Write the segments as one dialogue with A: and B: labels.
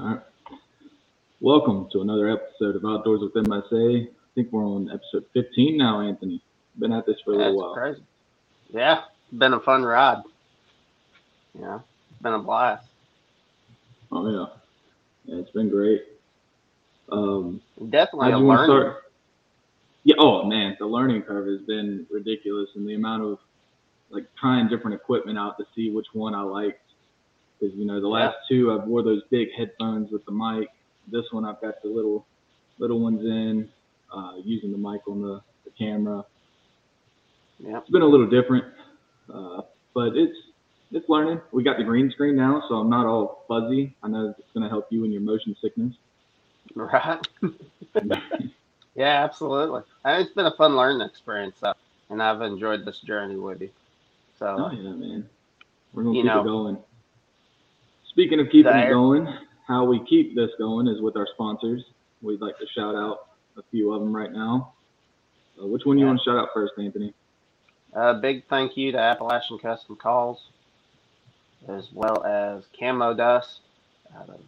A: All right. Welcome to another episode of Outdoors with MSA. I think we're on episode 15 now, Anthony. Been at this for a
B: That's
A: little while.
B: crazy. Yeah, been a fun ride. Yeah, been a blast.
A: Oh yeah, yeah, it's been great. Um,
B: Definitely a
A: do you want to
B: learning.
A: start? Yeah. Oh man, the learning curve has been ridiculous, and the amount of like trying different equipment out to see which one I liked. Because you know the last two I've wore those big headphones with the mic. This one I've got the little little ones in, uh, using the mic on the, the camera.
B: Yeah,
A: it's been a little different, uh, but it's it's learning. We got the green screen now, so I'm not all fuzzy. I know it's going to help you in your motion sickness.
B: right. yeah, absolutely. It's been a fun learning experience, though, and I've enjoyed this journey with you. So,
A: Oh yeah, man. We're gonna keep
B: know,
A: it going. Speaking of keeping
B: the
A: it going, how we keep this going is with our sponsors. We'd like to shout out a few of them right now. Uh, which one you want to shout out first, Anthony?
B: a big thank you to Appalachian Custom Calls, as well as Camo Dust out of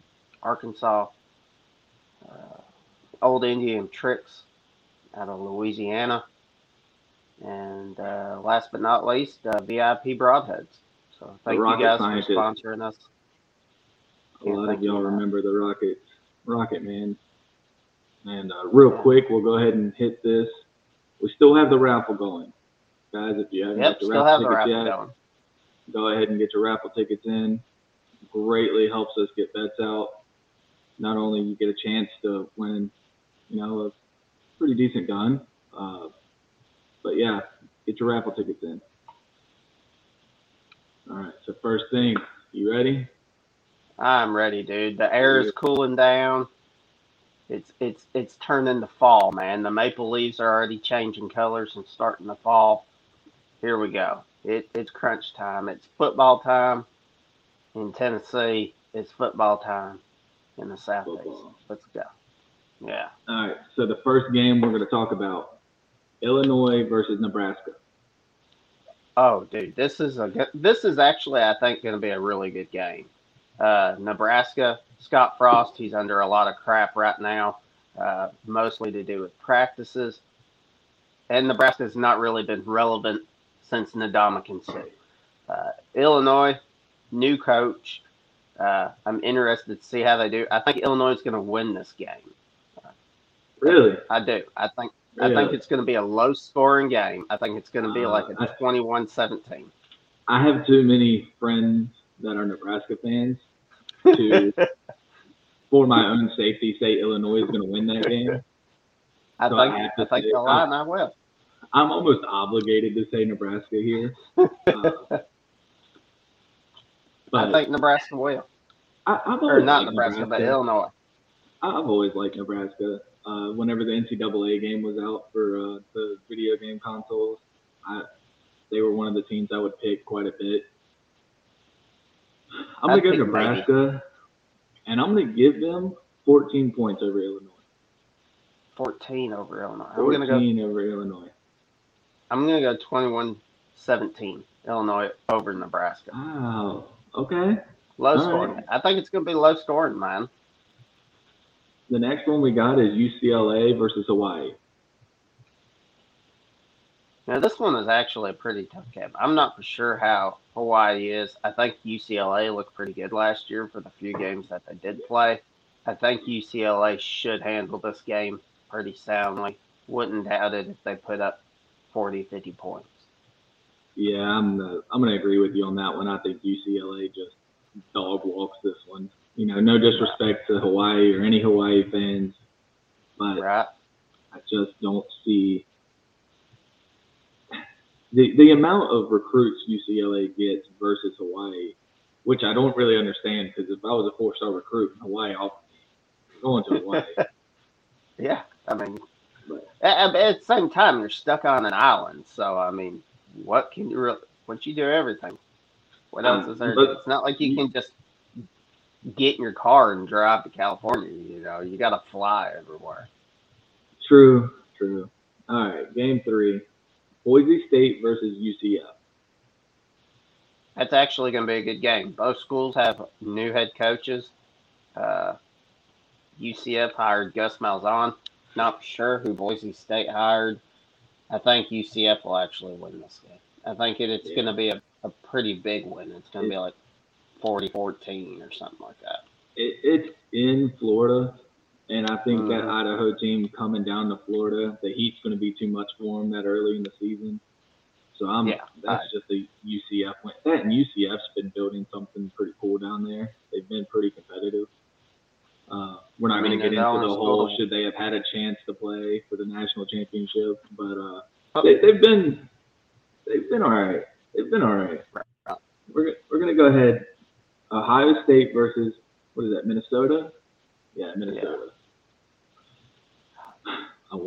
B: Arkansas, uh, Old Indian Tricks out of Louisiana, and uh, last but not least, uh, VIP Broadheads. So thank you guys
A: Scientist.
B: for sponsoring us.
A: A lot of y'all remember the Rocket Rocket Man. And uh, real quick, we'll go ahead and hit this. We still have the raffle going, guys. If you haven't
B: Yep,
A: got the raffle
B: have the
A: tickets
B: raffle
A: yet,
B: going.
A: go ahead and get your raffle tickets in. Greatly helps us get bets out. Not only you get a chance to win, you know, a pretty decent gun, uh, but yeah, get your raffle tickets in. All right. So first thing, you ready?
B: I'm ready, dude. The air is cooling down. It's it's it's turning to fall, man. The maple leaves are already changing colors and starting to fall. Here we go. It it's crunch time. It's football time in Tennessee. It's football time in the southeast.
A: Football.
B: Let's go. Yeah.
A: All right. So the first game we're going to talk about Illinois versus Nebraska.
B: Oh, dude, this is a this is actually I think going to be a really good game. Uh, Nebraska, Scott Frost, he's under a lot of crap right now, uh, mostly to do with practices, and Nebraska's not really been relevant since Ndamukong Suh. Uh, Illinois, new coach. Uh, I'm interested to see how they do. I think Illinois is going to win this game.
A: Really?
B: I do. I think I think it's going to be a low scoring game. I think it's going to be like
A: Uh,
B: a 21-17.
A: I have too many friends that are Nebraska fans to, for my own safety, say Illinois is going to win that game.
B: I
A: So
B: think
A: to
B: I think
A: say-
B: you'll lie, and I will.
A: I'm almost obligated to say Nebraska here. Uh, but
B: I think Nebraska will,
A: I, have
B: or not
A: liked
B: Nebraska, but Illinois.
A: I've always liked Nebraska. Uh, whenever the NCAA game was out for uh, the video game consoles, I, they were one of the teams I would pick quite a bit. I'm gonna go Nebraska, and I'm gonna give them 14 points over Illinois.
B: 14 over Illinois. I'm gonna
A: 14
B: go.
A: over Illinois.
B: I'm gonna go 21-17. Illinois over Nebraska.
A: Wow. Okay.
B: Low
A: All
B: scoring.
A: right.
B: I think it's gonna be low scoring, man.
A: The next one we got is UCLA versus Hawaii.
B: Now this one is actually a pretty tough game. I'm not for sure how Hawaii is. I think UCLA looked pretty good last year for the few games that they did play. I think UCLA should handle this game pretty soundly. Wouldn't doubt it if they put up 40, 50 points.
A: Yeah, I'm uh, I'm gonna agree with you on that one. I think UCLA just dog walks this one. You know, no disrespect to Hawaii or any Hawaii fans, but
B: Right?
A: I just don't see the the amount of recruits UCLA gets versus Hawaii, which I don't really understand. Because if I was a four star recruit in Hawaii, I'll going to Hawaii.
B: Yeah. I mean,
A: Right.
B: at, at the same time, you're stuck on an island. So, I mean, what can you really, once you do everything, what else
A: Um,
B: is there?
A: but-
B: it's not like you can just get in your car and drive to California. You know, you got to fly everywhere.
A: true, true. All right, game three, Boise State versus UCF.
B: That's actually going to be a good game. Both schools have new head coaches. Uh, UCF hired Gus Malzahn. Not sure who Boise State hired. I think UCF will actually win this game. I think it, it's
A: Yeah.
B: going to be a, a pretty big win. It's going to be like 40 14 or something like that.
A: It, it's in Florida, and I think that
B: Mhm.
A: Idaho team coming down to Florida, the heat's going to be too much for them that early in the season. So I'm
B: Yeah,
A: that's just a UCF win. That and UCF's been building something pretty cool down there. They've been pretty competitive. Uh, we're not
B: I
A: going to get into
B: the
A: whole
B: school-
A: should they have had a chance to play for the national championship, but uh,
B: Oh.
A: they, they've been they've been all right. They've been all right. We're we're gonna go ahead. Ohio State versus what is that? Minnesota? Yeah, Minnesota. Want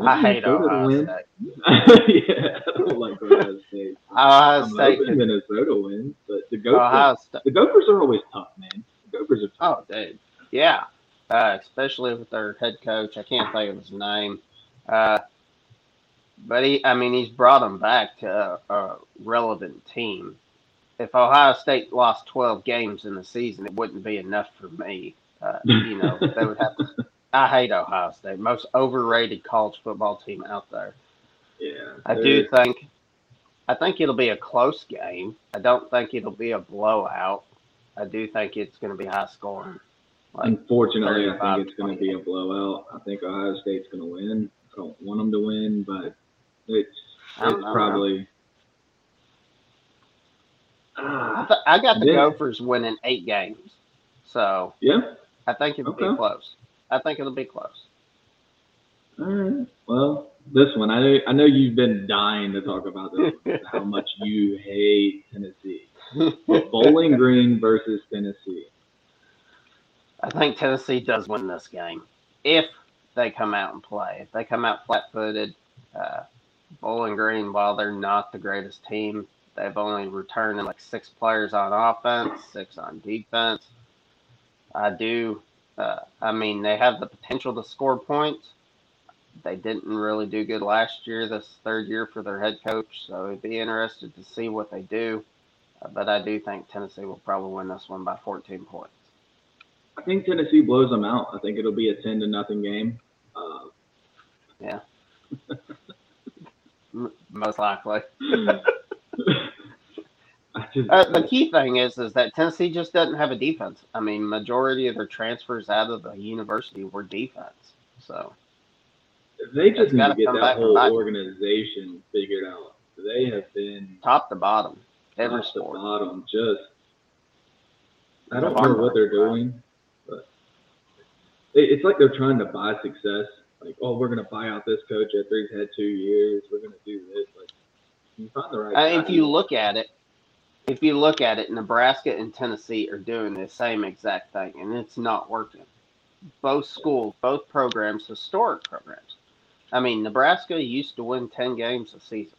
B: I hate Ohio
A: win.
B: State.
A: yeah, I don't like Ohio State.
B: Ohio
A: I'm
B: State.
A: hoping Minnesota wins, but the Gophers, the Gophers are always tough, man. The Gophers are tough.
B: Oh, dude. Yeah. Uh, especially with their head coach. I can't think of his name. Uh, but he, I mean, he's brought them back to a, a relevant team. If Ohio State lost 12 games in the season, it wouldn't be enough for me. Uh, you know, they would have to. I hate Ohio State. Most overrated college football team out there.
A: Yeah,
B: I do think I think it'll be a close game. I don't think it'll be a blowout. I do think it's going to be high scoring. Like
A: Unfortunately, I think it's going to be a blowout. I think Ohio State's going to win. I don't want them to win, but it's it's probably.
B: I,
A: Ah,
B: th- I got the
A: Yeah.
B: Gophers winning eight games, so
A: yeah.
B: I think it'll be close. I think it'll be close.
A: All right. Well, this one, I know, I know you've been dying to talk about this. how much you hate Tennessee. But Bowling Green versus Tennessee.
B: I think Tennessee does win this game if they come out and play. If they come out flat-footed, uh, Bowling Green, while they're not the greatest team, they've only returned like six players on offense, six on defense. I do. Uh, I mean, they have the potential to score points. They didn't really do good last year, this third year for their head coach, so it'd be interested to see what they do. Uh, but I do think Tennessee will probably win this one by 14 points.
A: I think Tennessee blows them out. I think it'll be a ten to nothing game. Uh,
B: M- most likely.
A: I
B: Uh, the key thing is is that Tennessee just doesn't have a defense. I mean, majority of their transfers out of the university were defense. So
A: they just need to get that whole organization figured out. They have been
B: top to bottom, every
A: top to bottom. Just I don't know what they're doing, but it, it's like they're trying to buy success. Like, oh, we're gonna buy out this coach after he's had two years. We're gonna do this. Like, you find the right.
B: Uh, if you look at it, if you look at it, Nebraska and Tennessee are doing the same exact thing, and it's not working. Both schools, both programs, historic programs. I mean, Nebraska used to win ten games a season.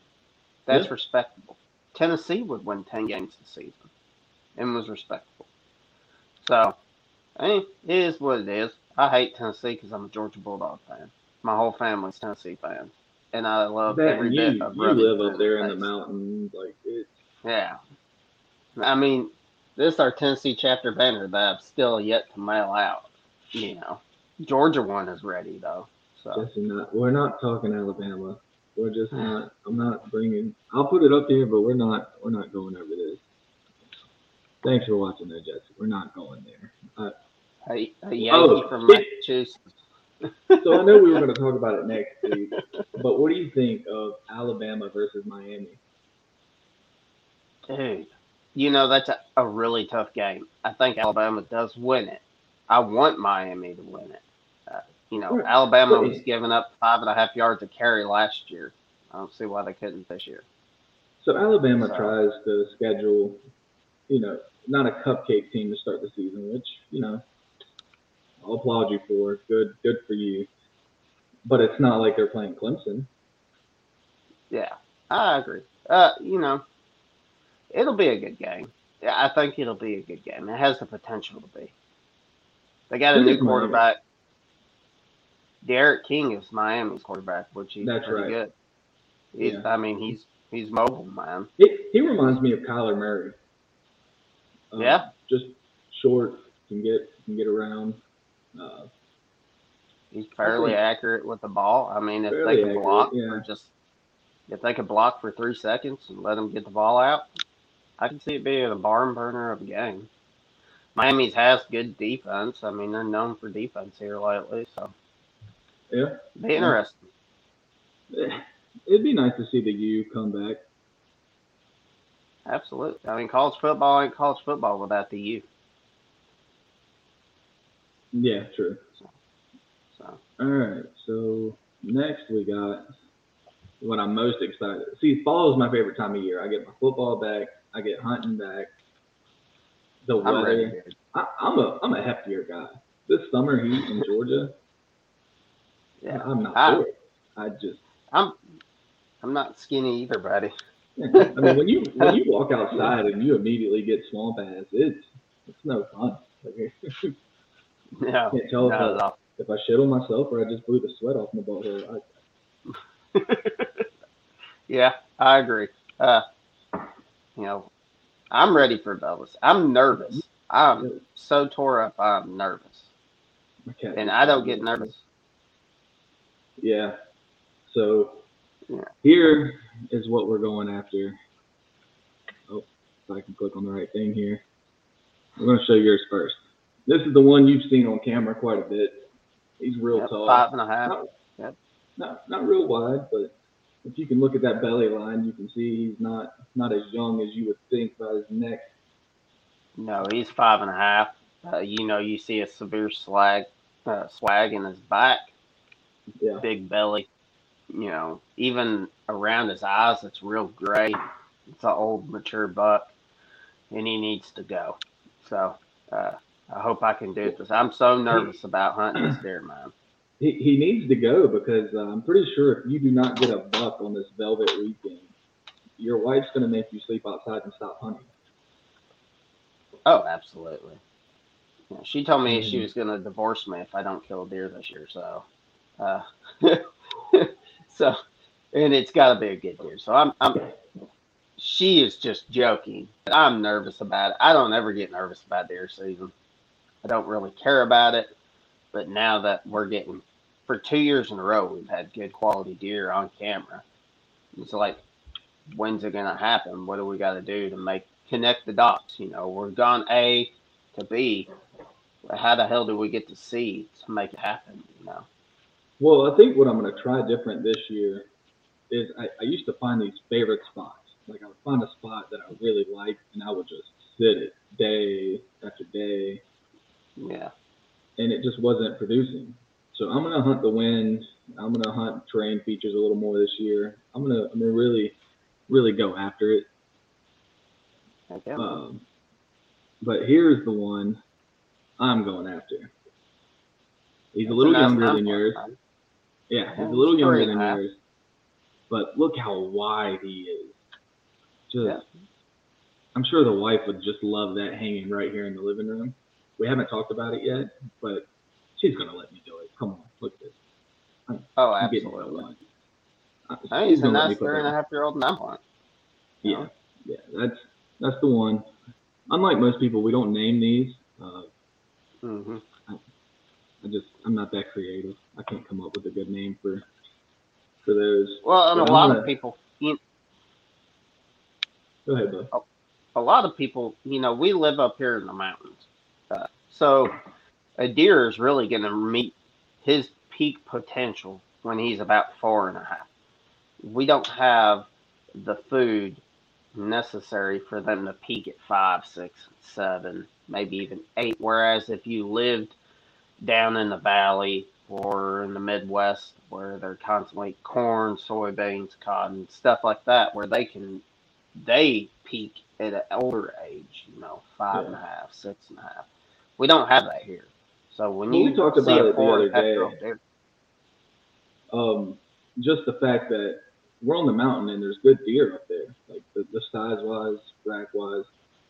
B: That's
A: Yeah.
B: respectable. Tennessee would win ten games a season, and was respectable. So, I mean, it is what it is. I hate Tennessee because I'm a Georgia Bulldog fan. My whole family's Tennessee fans, and I love every
A: you,
B: bit of
A: you live up there in the mountains, like
B: Yeah. I mean, this is our Tennessee chapter banner that I've still yet to mail out. You know, Georgia one is ready though. So
A: not. We're not talking Alabama. We're just not. I'm not bringing. I'll put it up here, but we're not. We're not going over this. Thanks for watching, though, Jesse. We're not going there. Uh,
B: a, a Yankee
A: Oh,
B: from Massachusetts.
A: so I know we were going to talk about it next week, but what do you think of Alabama versus Miami?
B: Dude, you know that's a, a really tough game. I think Alabama does win it. I want Miami to win it. Uh, you know,
A: Right.
B: Alabama was giving up five and a half yards of carry last year. I don't see why they couldn't this year.
A: So Alabama
B: So-
A: tries to schedule, you know, not a cupcake team to start the season, which you know, I'll applaud you for. Good, good for you. But it's not like they're playing Clemson.
B: Yeah, I agree. Uh, you know, it'll be a good game. Yeah, I think it'll be a good game. It has the potential to be. They got a new quarterback. D'Eriq King is Miami's quarterback, which he's
A: That's
B: pretty
A: right.
B: good. He's,
A: Yeah.
B: I mean, he's he's mobile, man.
A: He, he reminds me of Kyler Murray. Um,
B: Yeah.
A: Just short, can get can get around. Uh,
B: He's fairly
A: think-
B: accurate with the ball. I mean, if they can
A: accurate,
B: block
A: yeah.
B: just if they could block for three seconds and let him get the ball out, I can see it being a barn burner of a game. Miami's has good defense. I mean, they're known for defense here lately, so
A: yeah,
B: be interesting.
A: Eh, it'd be nice to see the U come back.
B: Absolutely. I mean, college football ain't college football without the U.
A: Yeah, true.
B: So
A: All right, so next we got what I'm most excited. See, fall is my favorite time of year. I get my football back. I get hunting back. The
B: I'm ready.
A: weather.
B: dude.
A: I, I'm a I'm a heftier guy. This summer heat in Georgia,
B: Yeah,
A: I'm not
B: I-
A: for it. I just,
B: I'm. I'm not skinny either, buddy.
A: I mean, when you when you walk outside and you immediately get swamp ass, it's it's no fun.
B: yeah,
A: I can't tell if I, if I shit on myself or I just blew the sweat off my butthole. I,
B: Yeah, I agree. Uh, you know, I'm ready for Bellis. I'm nervous. I'm so tore up. I'm nervous,
A: cat
B: and I don't get nervous.
A: Yeah. So
B: Yeah.
A: here is what we're going after. Oh, if I can click on the right thing here. I'm going to show yours first. This is the one you've seen on camera quite a bit. He's real
B: Yep,
A: tall.
B: five and a half.
A: Not,
B: Yep.
A: not not real wide, but if you can look at that belly line, you can see he's not not as young as you would think by his neck.
B: No, he's five and a half. Uh, you know, you see a severe slag, uh, swag in his back,
A: Yeah.
B: big belly. You know, even around his eyes, it's real gray. It's an old, mature buck, and he needs to go. So, uh, I hope I can do this. I'm so nervous about hunting this deer, man.
A: He, he needs to go because uh, I'm pretty sure if you do not get a buck on this velvet weekend, your wife's going to make you sleep outside and stop hunting.
B: Oh, absolutely. Yeah, she told me she
A: Mhm.
B: was going to divorce me if I don't kill a deer this year. So, uh, so, and it's got to be a good deer. So I'm, I'm. She is just joking. I'm nervous about it. I don't ever get nervous about deer season. I don't really care about it. But now that we're getting, for two years in a row, we've had good quality deer on camera. It's like, when's it gonna happen? What do we got to do to make connect the dots? You know, we're gone A to B. How the hell do we get to C to make it happen? You know.
A: Well, I think what I'm going to try different this year is I, I used to find these favorite spots. Like I would find a spot that I really liked and I would just sit it day after day
B: Yeah.
A: And it just wasn't producing. So I'm gonna hunt the wind. I'm gonna hunt terrain features a little more this year. I'm gonna I'm gonna really really go after it.
B: Okay.
A: Um, but here's the one I'm going after. He's a little
B: nice
A: younger than yours.
B: man.
A: Yeah, he's a little younger than
B: half.
A: yours. But look how wide he is. Just,
B: Yeah.
A: I'm sure the wife would just love that hanging right here in the living room. We haven't talked about it yet, but she's gonna let me do it. Come on, look at this.
B: Oh,
A: I'm
B: absolutely.
A: Uh,
B: I mean, he's a
A: gonna let me
B: nice three and a half year old and I'm one.
A: Yeah, yeah, that's that's the one. Unlike most people, we don't name these. Uh,
B: Mm-hmm.
A: I just I'm not that creative. I can't come up with a good name for for those.
B: Well, and
A: Yeah,
B: a
A: I'm
B: lot
A: gonna-
B: of people, you,
A: Go ahead, bud.
B: a lot of people, you know, we live up here in the mountains. So a deer is really going to meet his peak potential when he's about four and a half. We don't have the food necessary for them to peak at five, six, seven, maybe even eight. Whereas if you lived down in the valley or in the Midwest where they're constantly corn, soybeans, cotton, stuff like that, where they can they peak at an older age, you know, five and a half, six and a half. We don't have that here. So when
A: Well,
B: you
A: we talked about it the other
B: and a half
A: day. um, just the fact that we're on the mountain and there's good deer up there, like the, the size wise, rack wise,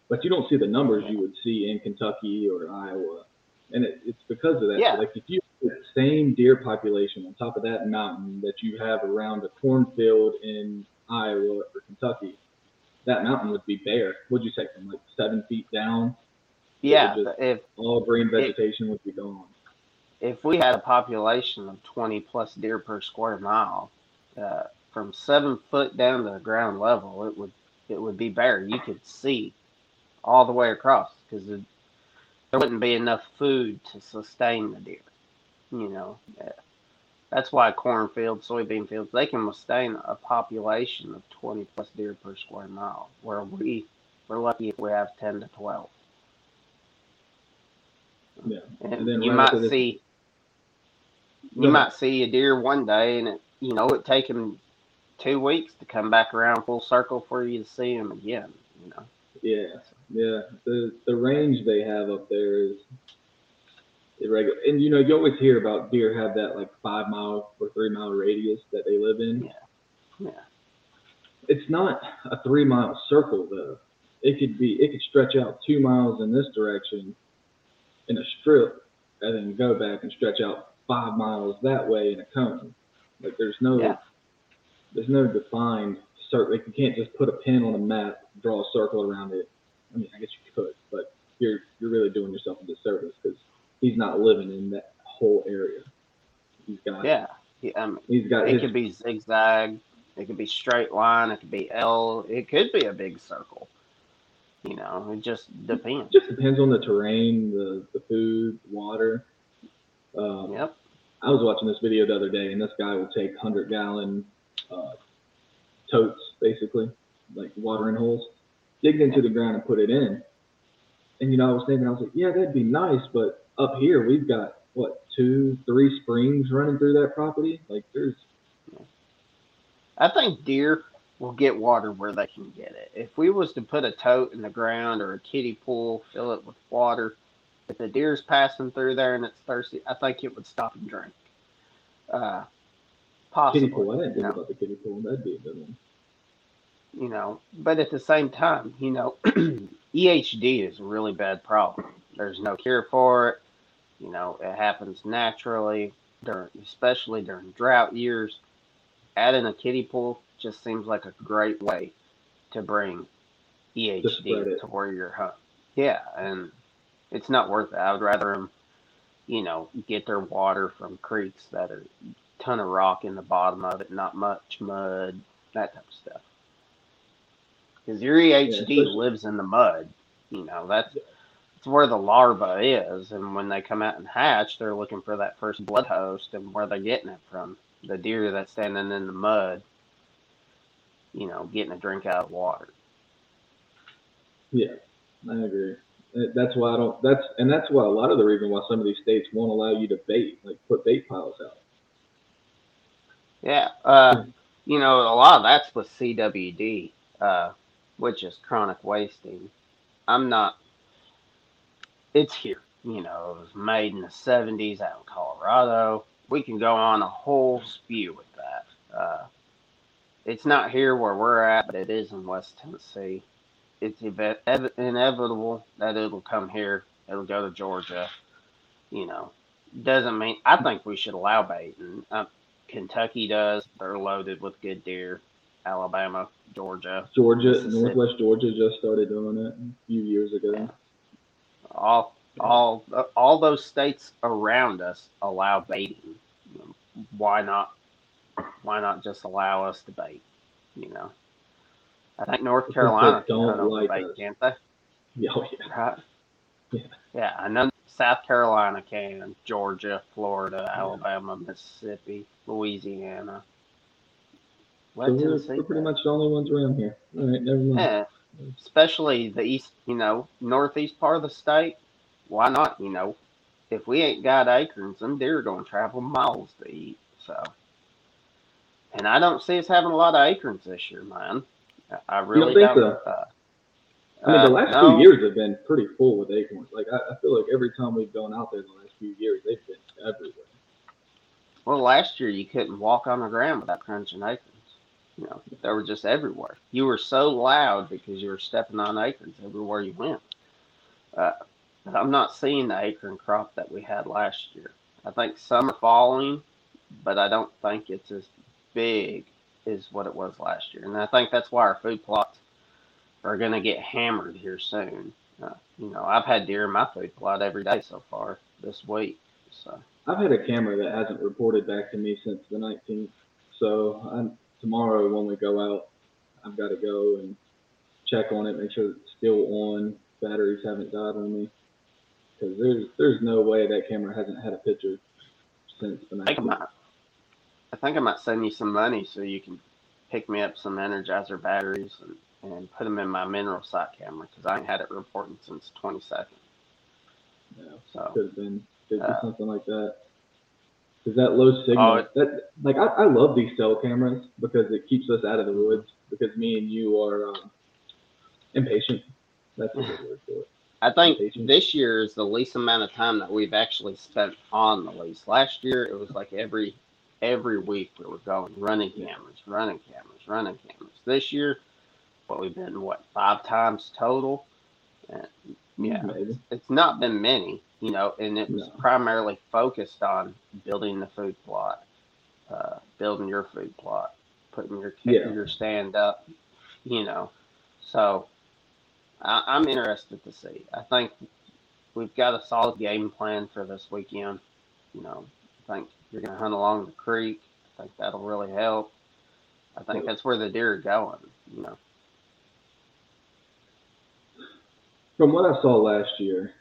A: but you don't see the numbers you would see in Kentucky or Iowa, and it, it's because of that.
B: Yeah.
A: Like if you the same deer population on top of that mountain that you have around a cornfield in Iowa or Kentucky, that mountain would be bare. Would you say from like seven feet down?
B: Yeah,
A: just-
B: if
A: All green vegetation would be gone.
B: if we had a population of 20 plus deer per square mile, uh, from seven foot down to the ground level, it would it would be bare. You could see all the way across because there wouldn't be enough food to sustain the deer. You know, uh, that's why cornfields, soybean fields, they can sustain a population of 20 plus deer per square mile, where we we're lucky if we have 10 to 12.
A: Yeah.
B: And,
A: And then
B: you
A: right
B: might see you might see a deer one day and it you know it take him two weeks to come back around full circle for you to see him again you know
A: Yeah, yeah. The the range they have up there is irregular, and you know you always hear about deer have that like five mile or three mile radius that they live in.
B: Yeah.
A: yeah It's not a three mile circle though. It could be it could stretch out two miles in this direction in a strip, and then go back and stretch out five miles that way in a cone. Like there's no
B: Yeah.
A: there's no defined circle. Like you can't just put a pin on a map, draw a circle around it. I mean, I guess you could, but you're you're really doing yourself a disservice because he's not living in that whole area. He's got
B: yeah, yeah I mean,
A: he's got
B: it
A: his
B: could be zigzag it could be straight line it could be l it could be a big circle you know it just depends
A: just depends on the terrain, the the food, water. Um,
B: yep
A: I was watching this video the other day, and this guy will take hundred gallon uh, totes, basically, like watering holes, dig into the ground and put it in. And you know, I was thinking, I was like, yeah, that'd be nice, but up here we've got what two, three springs running through that property. Like, there's
B: i think deer will get water where they can get it if we was to put a tote in the ground or a kiddie pool fill it with water if the deer's passing through there and it's thirsty i think it would stop and drink uh possibly
A: kiddie pool. I didn't think about the kiddie pool. That'd be a good one.
B: you know but at the same time you know ehd is a really bad problem there's no cure for it you know it happens naturally during especially during drought years adding a kiddie pool just seems like a great way to bring ehd to where you're hunting yeah and it's not worth it i would rather them you know get their water from creeks that are ton of rock in the bottom of it not much mud that type of stuff because your EHD
A: especially-
B: lives in the mud. You know, that's it's where the larva is, and when they come out and hatch, they're looking for that first blood host, and where they're getting it from. The deer that's standing in the mud, you know, getting a drink out of water.
A: Yeah, I agree. That's why I don't. That's and that's why a lot of the reason why some of these states won't allow you to bait, like put bait piles out.
B: Yeah, uh, you know, a lot of that's with CWD, uh, which is chronic wasting. I'm not. It's here. You know, it was made in the 70s out in Colorado. We can go on a whole spew with that. Uh, it's not here where we're at, but it is in West Tennessee. It's ev- ev- inevitable that it'll come here. It'll go to Georgia. You know, doesn't mean I think we should allow baiting. Uh, Kentucky does. They're loaded with good deer. Alabama, Georgia,
A: Georgia, Northwest Georgia just started doing it a few years ago.
B: Yeah. all all all those states around us allow baiting. Why not? Why not just allow us to bait? You know, I think North Carolina
A: don't like
B: bait,
A: us.
B: can't they?
A: Yeah, oh, yeah.
B: Right?
A: Yeah.
B: Yeah, I know South Carolina can, Georgia, Florida,
A: Yeah.
B: Alabama, Mississippi, Louisiana.
A: So
B: Let
A: we're, we're pretty much the only ones around here. All right, never mind.
B: Yeah, especially the east, you know, northeast part of the state. Why not? You know, if we ain't got acorns, them deer are going to travel miles to eat. So, and I don't see us having a lot of acorns this year, man. I- really
A: think
B: don't.
A: so?
B: Uh,
A: I mean, the
B: uh,
A: last
B: no.
A: few years have been pretty full with acorns. Like I, I feel like every time we've gone out there the last few years, they've been everywhere.
B: Well, last year you couldn't walk on the ground without crunching acorns. You know, they were just everywhere. You were so loud because you were stepping on acorns everywhere you went. Uh, but I'm not seeing the acorn crop that we had last year. I think some are falling, but I don't think it's as big as what it was last year. And I think that's why our food plots are going to get hammered here soon. Uh, you know, I've had deer in my food plot every day so far this week. So
A: I've had a camera that hasn't reported back to me since the 19th. So I'm, tomorrow when we go out, I've got to go and check on it, make sure it's still on, batteries haven't died on me. Because there's there's no way that camera hasn't had a picture since the
B: I think I
A: 19th.
B: I think I might send you some money so you can pick me up some Energizer batteries and, and put them in my mineral site camera because I ain't had it reporting since 22nd.
A: Yeah,
B: So
A: could have been, could have been
B: Uh,
A: something like that. Because that low signal,
B: Oh, it-
A: that like I, I love these cell cameras because it keeps us out of the woods. Because me and you are um, impatient. That's a good word for it.
B: I think this year is the least amount of time that we've actually spent on the lease. Last year it was like every every week we were going running cameras, running cameras, running cameras. This year, what we've been what five times total. And yeah,
A: Maybe.
B: it's not been many, you know, and it was
A: No.
B: primarily focused on building the food plot, uh, building your food plot, putting your
A: Yeah.
B: your stand up, you know. So I, I'm interested to see. I think we've got a solid game plan for this weekend. You know, I think you're going to hunt along the creek. I think that'll really help. I think that's where the deer are going. You know,
A: From what I saw last year,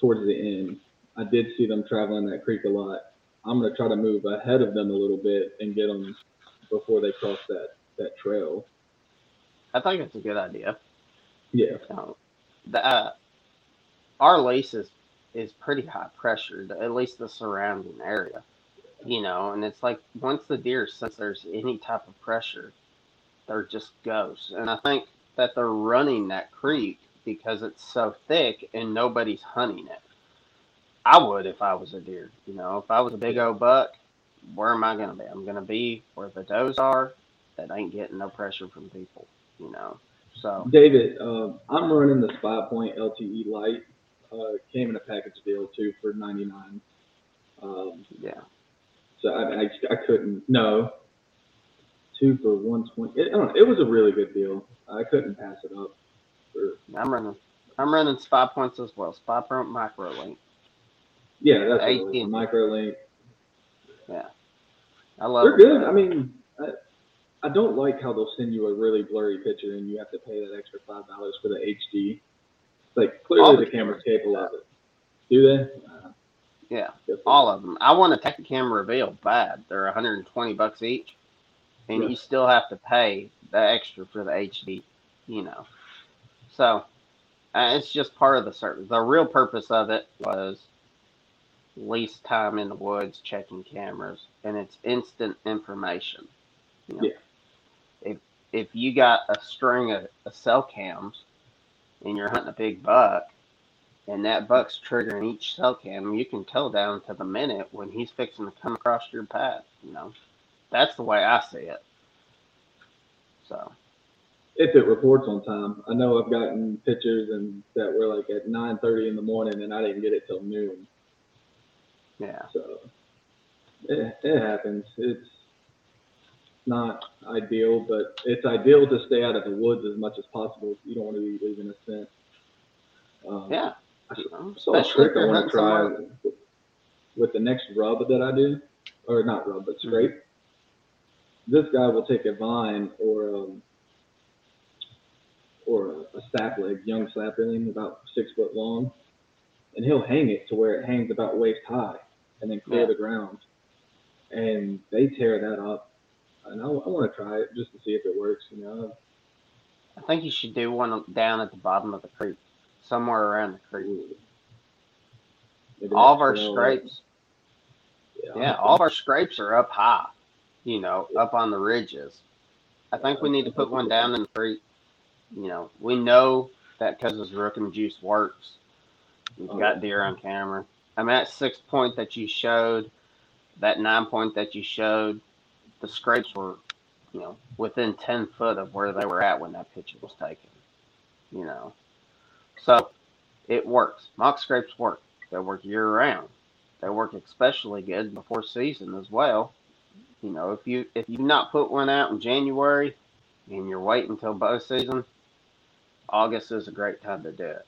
A: towards the end, I did see them traveling that creek a lot. I'm gonna try to move ahead of them a little bit and get them before they cross that that trail.
B: I think it's a good idea.
A: Yeah,
B: So, the uh, our lease is is pretty high pressured, at least the surrounding area. You know, and it's like once the deer sense there's any type of pressure, they're just ghosts. And I think that they're running that creek because it's so thick and nobody's hunting it. I would if I was a deer. You know, if I was a big old buck, where am I gonna be? I'm gonna be where the does are that ain't getting no pressure from people. You know, so
A: David, um, I'm running the Spy Point LTE Lite. Uh, came in a package deal too for 99. Um,
B: yeah.
A: so I, I, I couldn't no two for 120. It, I don't know, it was a really good deal. I couldn't pass it up. For,
B: I'm running. I'm running spy points as well. Spy point micro link.
A: yeah, that's what it was,
B: 18.
A: a.
B: I love.
A: They're good. I mean, I, I don't like how they'll send you a really blurry picture and you have to pay that extra five dollars for the HD. Like clearly
B: All
A: the
B: the
A: camera's
B: cameras
A: capable of it. Do they? Uh,
B: Yeah, all of them. I want a Tactacam reveal bad. They're 120 bucks each, and
A: Yeah.
B: you still have to pay the extra for the HD. You know, so uh, it's just part of the service. The real purpose of it was least time in the woods checking cameras, and it's instant information. You know?
A: Yeah.
B: If if you got a string of, of cell cams and you're hunting a big buck, and that buck's triggering each cell cam, you can tell down to the minute when he's fixing to come across your path. You know, that's the way I see it. So
A: If it reports on time, I know I've gotten pictures and that were like at 9:30 in the morning and I didn't get it till noon.
B: yeah,
A: So it, it happens. It's not ideal, but it's ideal to stay out of the woods as much as possible. You don't want to be leaving a scent. Um,
B: yeah.
A: I
B: know,
A: saw a trick I want to try with, with the next rub that I do, or not rub, but scrape. This guy will take a vine or um, or a, a sapling, young sapling, about six foot long, and he'll hang it to where it hangs about waist high, and then clear
B: Yeah.
A: the ground. And they tear that up, and I, I want to try it just to see if it works. You know,
B: I think you should do one down at the bottom of the creek, somewhere around the creek.
A: Maybe
B: All of our scrapes, yeah, all of our scrapes are up high, you know, up on the ridges. I think we need to put one down in the creek. You know, we know that because his rook juice works. We've oh, got deer on camera. I mean, that six point that you showed, that nine point that you showed, the scrapes were, you know, within 10 foot of where they were at when that picture was taken. You know, so it works. Mock scrapes work. They work year round. They work especially good before season as well. You know, if you if you not put one out in January and you're waiting until bow season, August is a great time to do it.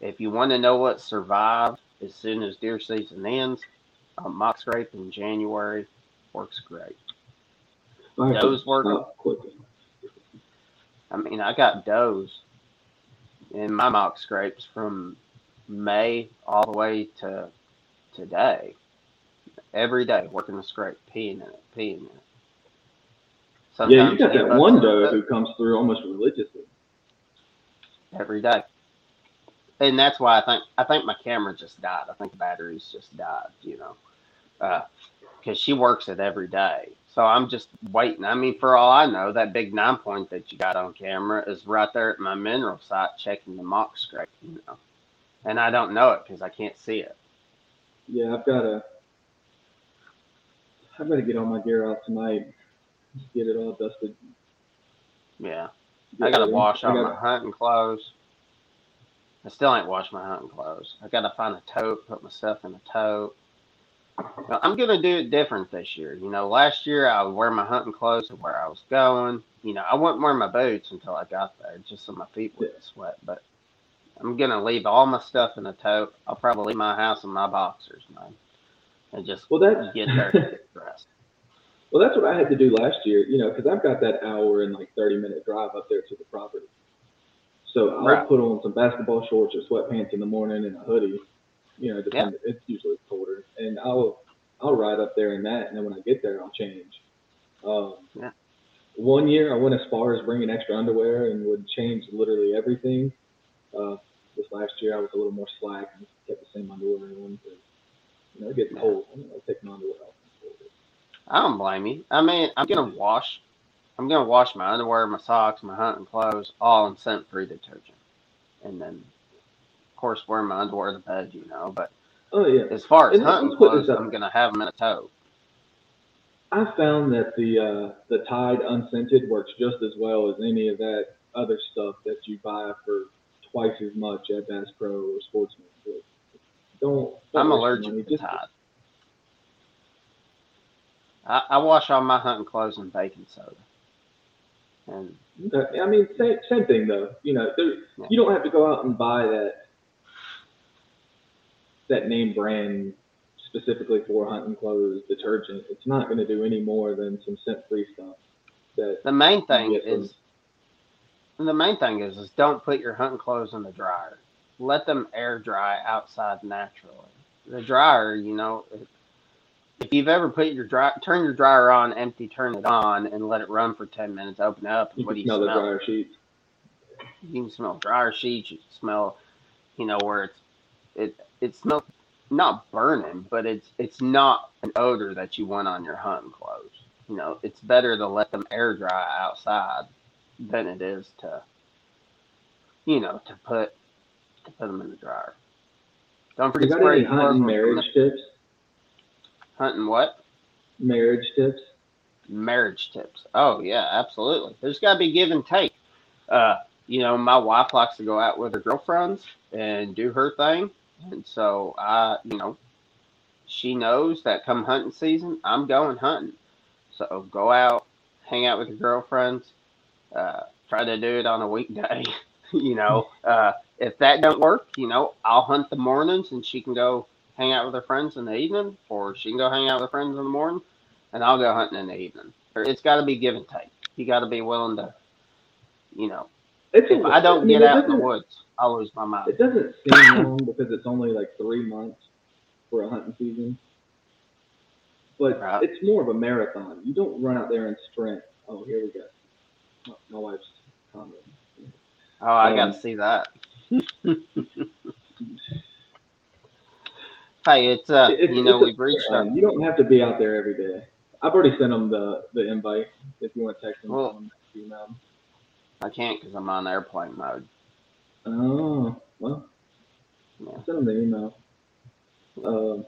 B: If you want to know what survived as soon as deer season ends, a mock scrape in January works great.
A: I
B: Does work. I mean, I got does in my mock scrapes from May all the way to today. Every day working the scrape, peeing in it, peeing in it.
A: Yeah, you got that one doe who comes through almost religiously.
B: every day, and that's why I think I think my camera just died. I think the batteries just died. You know, uh, because she works it every day. So I'm just waiting. I mean, for all I know, that big nine point that you got on camera is right there at my mineral site checking the mock scrape. You know, and I don't know it because I can't see it.
A: Yeah, I've got to. I've got to get all my gear out tonight. Get it all dusted.
B: Yeah.
A: Get
B: I gotta wash
A: I
B: all
A: gotta-
B: my hunting clothes. I still ain't washed my hunting clothes. I gotta find a tote, put my stuff in a tote. I'm gonna do it different this year. You know, last year I would wear my hunting clothes to where I was going. You know, I wouldn't wear my boots until I got there, just so my feet wouldn't sweat. But I'm gonna leave all my stuff in a tote. I'll probably leave my house in my boxers, man, and just
A: Well, that's
B: get there dressed.
A: well, that's what I had to do last year. You know, because I've got that hour and like thirty minute drive up there to the property. So I'll
B: Right.
A: put on some basketball shorts or sweatpants in the morning and a hoodie. You know, depending, it's usually colder, and I'll I'll ride up there in that, and then when I get there, I'll change. Um,
B: Yeah.
A: One year, I went as far as bringing extra underwear and would change literally everything. Uh, this last year, I was a little more slack and kept the same underwear on because you know it gets
B: Yeah.
A: cold. I will take my underwear off.
B: I don't blame you. I mean, I'm gonna wash. I'm gonna wash my underwear, my socks, my hunting clothes, all in scent-free detergent, and then, course, wear my underwear to bed. You know, but
A: Oh yeah,
B: as far as
A: And
B: hunting clothes. I'm gonna have them in a tote.
A: I found that the uh, the Tide unscented works just as well as any of that other stuff that you buy for twice as much at Bass Pro or Sportsman. Don't, don't
B: I'm allergic
A: money.
B: to
A: Just-
B: Tide. I, I wash all my hunting clothes in baking soda, and
A: I mean, same, same thing though. You know, there,
B: Yeah.
A: you don't have to go out and buy that that name brand specifically for hunting clothes detergent. It's not going to do any more than some scent-free stuff. That
B: the main thing is the main thing is is don't put your hunting clothes in the dryer. Let them air dry outside naturally. The dryer, you know, if you've ever put your dry turn your dryer on empty, turn it on and let it run for ten minutes, open it up, and
A: you
B: what do you
A: smell
B: smell?
A: the dryer sheets.
B: You can smell dryer sheets, you can smell you know, where it's it it smells not burning, but it's it's not an odor that you want on your hunting clothes. You know, it's better to let them air dry outside than it is to, you know, to put to put them in the dryer. Don't forget to
A: got any hunting marriage tips?
B: Hunting what?
A: Marriage tips?
B: Marriage tips. Oh yeah, absolutely. There's got to be give and take. Uh, you know, my wife likes to go out with her girlfriends and do her thing, and so I, you know, she knows that come hunting season, I'm going hunting. So go out, hang out with your girlfriends. Uh, try to do it on a weekday. you know, uh, if that don't work, you know, I'll hunt the mornings and she can go hang out with her friends in the evening, or she can go hang out with her friends in the morning, and I'll go hunting in the evening. It's got to be give and take. You got to be willing to, you know,
A: It's
B: if I don't get out in the woods, I'll lose my mind.
A: It doesn't seem long because it's only like three months for a hunting season. But
B: Right.
A: it's more of a marathon. You don't run out there and sprint. Oh, here we go. My, my wife's comment.
B: Oh, I
A: Um,
B: got to see that. hey, it's uh,
A: It-
B: you know,
A: it's
B: we've reached our.
A: You don't have to be out there every day. I've already sent them the, the invite if you want to text them.
B: Well-. I can't because I'm on airplane mode.
A: Oh, well,
B: Yeah.
A: send them the email. Um,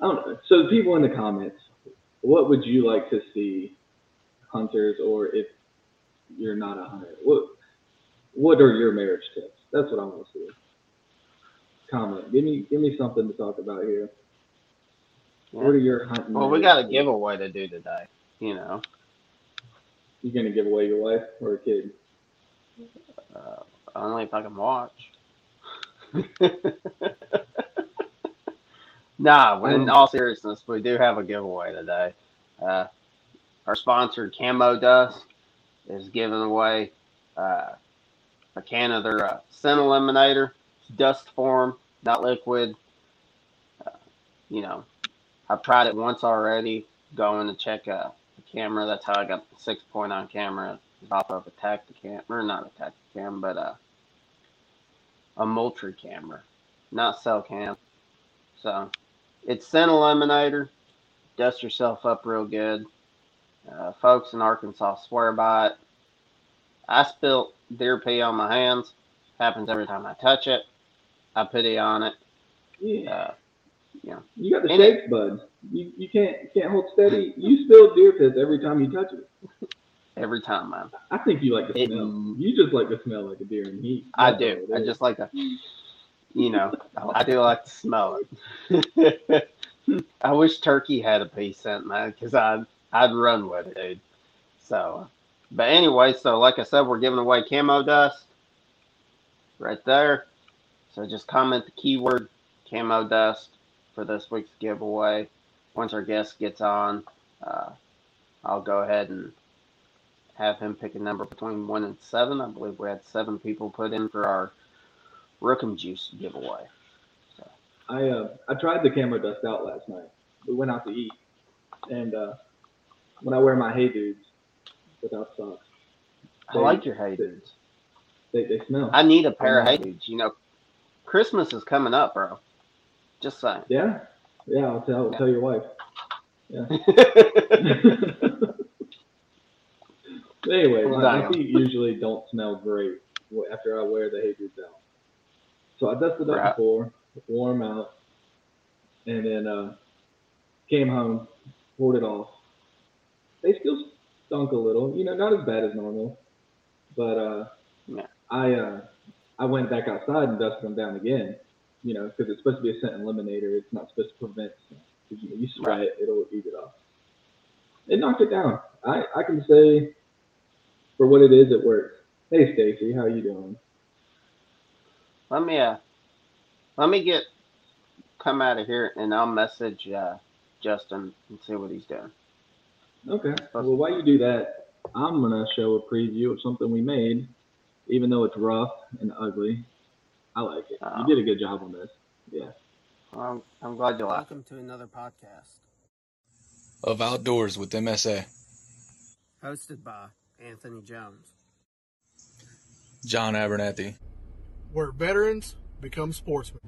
A: I don't know. So, people in the comments, what would you like to see hunters, or if you're not a hunter, what what are your marriage tips? That's what I want to see. Comment. Give me give me something to talk about here. What are your hunting?
B: Well, we got a giveaway to do today. You know,
A: You're gonna give away your wife or a kid?
B: Uh, only if I can watch. nah, in
A: Um,
B: all seriousness, we do have a giveaway today. Uh, our sponsor, Camo Dust, is giving away uh, a can of their uh, scent eliminator, dust form, not liquid. Uh, you know, I've tried it once already. Going to check uh, the camera. That's how I got the six point on camera off of a Tactacam, or not a Tactacam, but uh, a Moultrie camera, not Cellcam. So it's scent eliminator. Dust yourself up real good. Uh, folks in Arkansas swear by it. I spilt deer pee on my hands. Happens every time I touch it. I pity on it.
A: Yeah.
B: Uh,
A: You got the
B: And
A: shakes, bud. You, you can't you can't hold steady. You spill deer piss every time you touch it.
B: every time, man.
A: I think you like the
B: It-
A: smell. You just like the smell like a deer in heat.
B: I
A: That's
B: do. I just like to, you know, I do like to smell it. I wish turkey had a pee scent, man, because I'd I'd run with it, dude. So, but anyway, so like I said, we're giving away camo dust right there. So just comment the keyword camo dust for this week's giveaway. Once our guest gets on, uh, I'll go ahead and have him pick a number between one and seven. I believe we had seven people put in for our Rookham Juice giveaway.
A: I uh, I tried the camo dust out last night. We went out to eat, and uh, when I wear my Hey Dudes without socks,
B: I like your Hey dudes.
A: they, they smell.
B: I need a pair of Hey dudes. You know, Christmas is coming up, bro. Just saying.
A: yeah, yeah. I'll tell
B: Yeah.
A: tell your wife. anyway, my, feet usually don't smell great after I wear the Dudes out. So I dusted up
B: Right.
A: before, warm out, and then uh, came home, poured it off. They still stunk a little, you know, not as bad as normal, but uh,
B: Yeah.
A: I uh, I went back outside and dusted them down again, you know, because it's supposed to be a scent eliminator. It's not supposed to prevent. You, you spray it, it'll eat it off. It knocked it down. I, I can say for what it is, it works. Hey Stacy, how you doing?
B: let me uh, let me get come out of here, and I'll message uh, Justin and see what he's doing.
A: Okay. Well, while you do that, I'm gonna show a preview of something we made, even though it's rough and ugly. I like it.
B: Oh.
A: You did a good job on this. Yeah.
B: I'm, I'm glad you like. It.
C: Welcome to another podcast
D: of Outdoors with MSA.
C: hosted by Anthony Jones.
D: John Abernathy.
E: where veterans become sportsmen.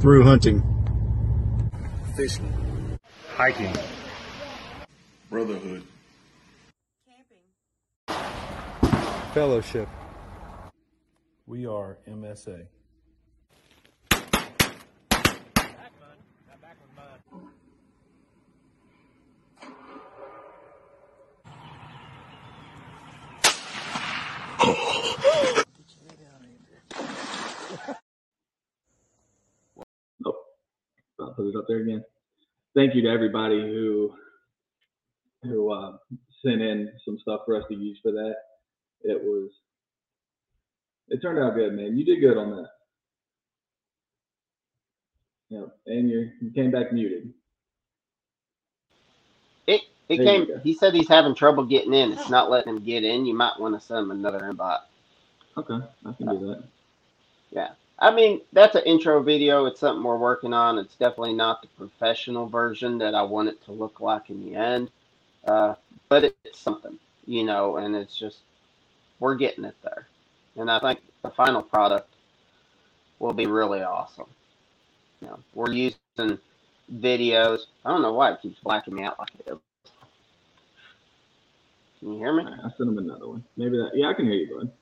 F: through hunting,
E: Fishing.
F: hiking,
G: brotherhood, Camping.
F: fellowship.
G: we are MSA.
A: I'll put it up there again. Thank you to everybody who who uh, sent in some stuff for us to use for that. It was it turned out good, man. You did good on that. Yeah, and you you came back muted.
B: It it
A: There
B: came. He said he's having trouble getting in. It's not letting him get in. You might want to send him another invite.
A: Okay, I can do that.
B: I mean, that's an intro video. It's something we're working on. It's definitely not the professional version that I want it to look like in the end. Uh, but it's something, you know, and it's just, we're getting it there. And I think the final product will be really awesome. You know, we're using videos. I don't know why it keeps blacking me out like it is. Can you hear me?
A: Right, I sent him another one. Maybe that. Yeah, I can hear you, bud.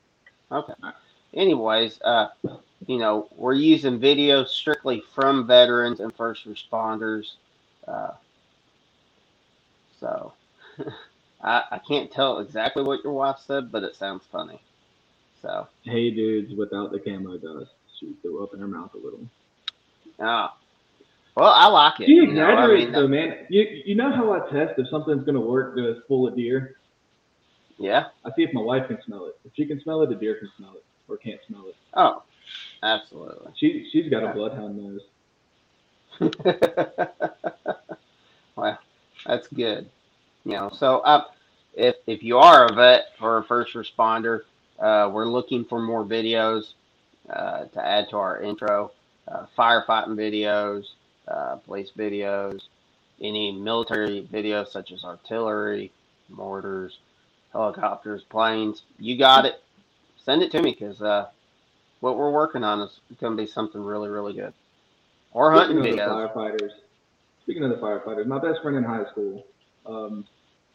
B: Okay. Anyways, uh, you know, we're using videos strictly from veterans and first responders. Uh, so I, I can't tell exactly what your wife said, but it sounds funny. So,
A: Hey, dudes, without the camo dust. She threw up in her mouth a little.
B: ah, well, I like it.
A: She
B: you know, I mean,
A: though, man. You you know how I test if something's gonna work to full of deer?
B: yeah.
A: I see if my wife can smell it. If she can smell it, the deer can smell it or can't smell it.
B: Oh, absolutely.
A: She she's got
B: Yeah.
A: a bloodhound nose.
B: well, that's good. You know, so uh, if if you are a vet or a first responder, uh, we're looking for more videos uh, to add to our intro. Uh, firefighting videos, uh, police videos, any military videos such as artillery, mortars, helicopters, planes. You got it. Send it to me because uh, what we're working on is going to be something really, really good. Or hunting
A: Speaking of the
B: videos.
A: firefighters, speaking of the firefighters, my best friend in high school, um,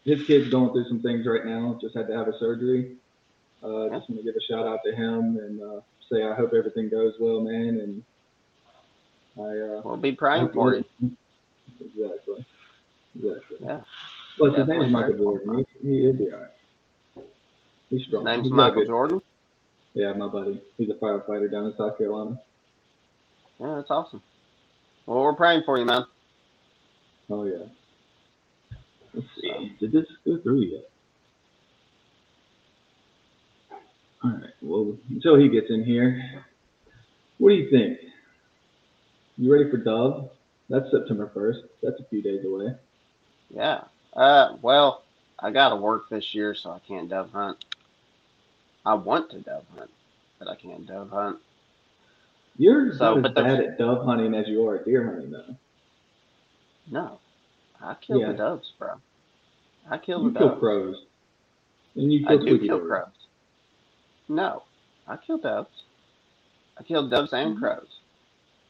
A: his kid's going through some things right now. Just had to have a surgery. Uh, just want to give a shout out to him and uh, say I hope everything goes well, man. And I uh,
B: We'll be praying for you.
A: Exactly. Exactly.
B: Yeah.
A: Plus, his name is Michael Jordan. He, he is the all right. He's
B: His
A: strong.
B: name's
A: He's
B: Michael Jordan.
A: Yeah, my buddy. He's a firefighter down in South Carolina.
B: Yeah, that's awesome. Well, we're praying for you, man.
A: Oh yeah. Let's see. Did this go through yet? All right. Well, until he gets in here, what do you think? You ready for Dove? That's September first. That's a few days away.
B: Yeah. Uh, well, I got to work this year, so I can't dove hunt. I want to dove hunt, but I can't dove hunt.
A: You're
B: So,
A: as bad at dove hunting as you are at deer hunting, though.
B: No, I kill
A: Yeah.
B: the doves, bro. I kill
A: You
B: the
A: kill
B: doves.
A: crows, and you kill
B: I
A: do
B: kill crows. No, I kill doves. I kill doves and crows.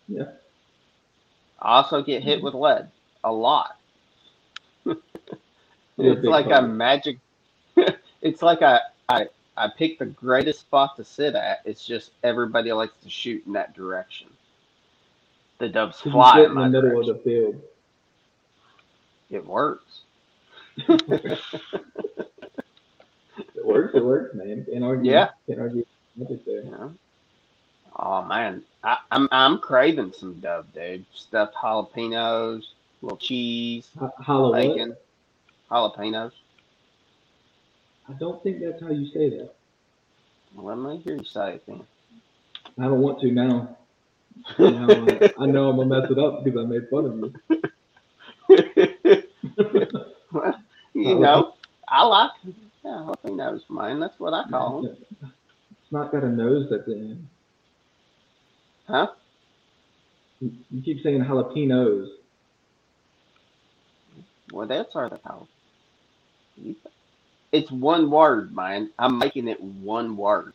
A: Mm-hmm. Yeah.
B: I also get hit with lead a lot.
A: A
B: it's like a magic. it's like I, I I pick the greatest spot to sit at. It's just everybody likes to shoot in that direction. The doves fly in
A: in the middle
B: direction.
A: of the field.
B: It works.
A: It works. It works, man. Can't argue.
B: Yeah.
A: Can't argue.
B: You? Oh man, I, I'm I'm craving some dove, dude. Stuffed jalapenos, little cheese,
A: H-
B: jalapenos.
A: I don't think that's how you say that.
B: Let me hear you say it then.
A: I don't want to now. now uh, I know I'm gonna mess it up because I made fun of you.
B: well, you know, I like yeah, was mine. That's what I call them.
A: It's not got a nose at the end.
B: Huh?
A: You keep saying jalapenos.
B: Well, that's what they call. It's one word, man. I'm making it one word.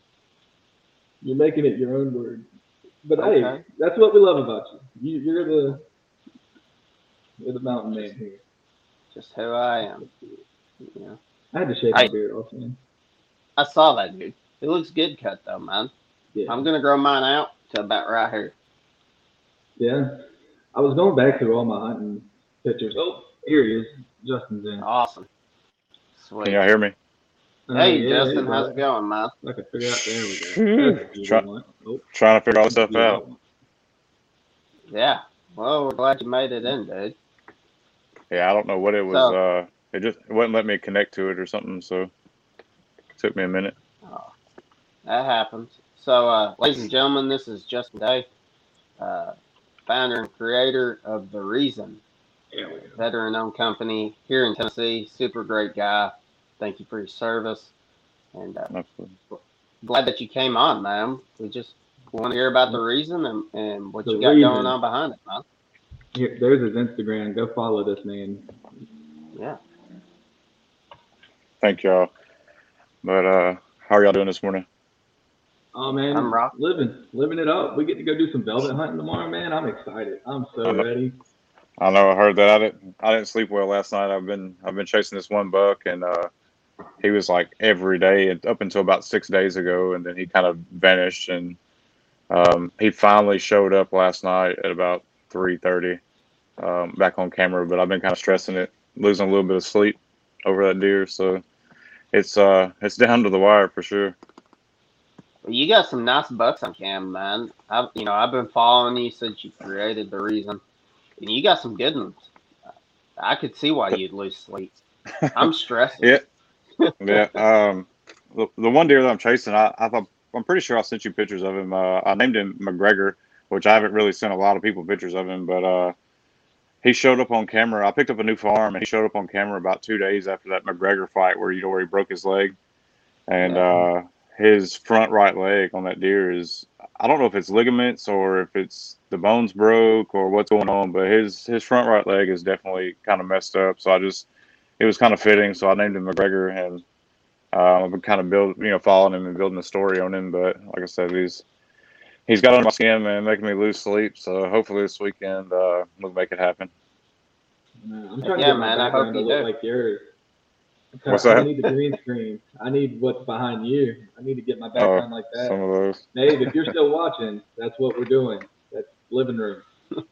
A: You're making it your own word. But hey, that's what we love about you. you you're the you're the mountain man here.
B: Just who I am. Yeah.
A: I had to shave my beard off, man.
B: I saw that dude. It looks good cut though, man.
A: Yeah.
B: I'm gonna grow mine out to about right here.
A: Yeah. I was going back through all my hunting pictures. Oh, here he is. Justin's in.
B: Awesome. Sweet.
H: Can y'all hear me?
B: Hey
A: yeah,
B: Justin,
A: yeah,
B: how's it going, man?
A: I can figure out. There we go. That's a good
H: Try-
A: Oh,
H: Trying to figure all this stuff
A: yeah.
H: out.
B: Yeah. Well, we're glad you made it in, dude.
H: Yeah, I don't know what it was.
B: So-
H: uh, it just it wouldn't let me connect to it or something. So it took me a minute.
B: Oh, That happens. So, uh, ladies and gentlemen, this is Justin Day, uh, founder and creator of The Reason,
A: There
B: veteran owned company here in Tennessee. Super great guy. Thank you for your service. And uh,
H: Absolutely.
B: glad that you came on, man. We just want to hear about The Reason and, and what
A: The
B: you got
A: Reason.
B: going on behind it, man.
A: Here, there's his Instagram. Go follow this man.
B: Yeah.
H: Thank y'all. But uh, how are y'all doing this morning?
A: Oh man,
B: I'm rock-
A: living, living it up. We get to go do some velvet hunting tomorrow, man. I'm excited. I'm so
H: I'm-
A: ready.
H: I know I heard that I didn't I didn't sleep well last night. I've been I've been chasing this one buck and uh he was like every day and up until about six days ago and then he kind of vanished and um he finally showed up last night at about three thirty um back on camera but I've been kind of stressing it losing a little bit of sleep over that deer so it's uh it's down to the wire for sure
B: you got some nice bucks on cam, man. I've you know I've been following you since you created the reason, and you got some good ones. I could see why you'd lose sleep. I'm stressing.
H: Yeah. Yeah. Um, the, the one deer that I'm chasing, I, I thought I'm pretty sure I sent you pictures of him. Uh, I named him McGregor, which I haven't really sent a lot of people pictures of him, but uh, he showed up on camera. I picked up a new farm, and he showed up on camera about two days after that McGregor fight, where you know where he broke his leg, and uh, his front right leg on that deer is I don't know if it's ligaments or if it's the bones broke or what's going on, but his his front right leg is definitely kind of messed up. So I just it was kind of fitting, so I named him McGregor, and uh, I've been kind of build you know following him and building the story on him. But like I said, he's he's got under my skin, man, making me lose sleep. So hopefully this weekend uh, we'll make it happen.
A: Man, I'm trying
B: Yeah,
A: to get my
B: man, I hope
A: background to
B: you
A: look
B: do.
A: like yours. I'm
H: What's that?
A: I need the green screen. I need what's behind you. I need to get my background like that.
H: Oh, Some of those.
A: Dave, if you're still watching, that's what we're doing. That's living room.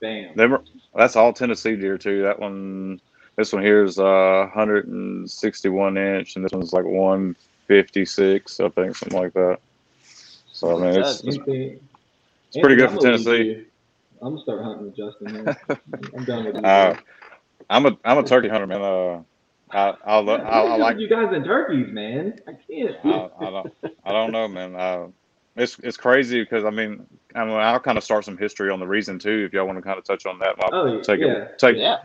A: Bam.
H: Were, that's all Tennessee deer too. That one, this one here is uh, 161 inch, and this one's like 156, I think, something like that. So I mean, it's, it's, it's pretty good for Tennessee.
A: I'm gonna start hunting with Justin. I'm done with you.
H: Uh, I'm a I'm a turkey hunter, man. Uh, I I, lo- I, I like
A: you guys and turkeys, man. I can't.
H: I, I don't I don't know, man. Uh, it's it's crazy because I mean I mean I'll kind of start some history on the reason too if y'all want to kind of touch on that. I'll
A: Oh,
H: take
A: yeah.
H: it take
B: Yeah.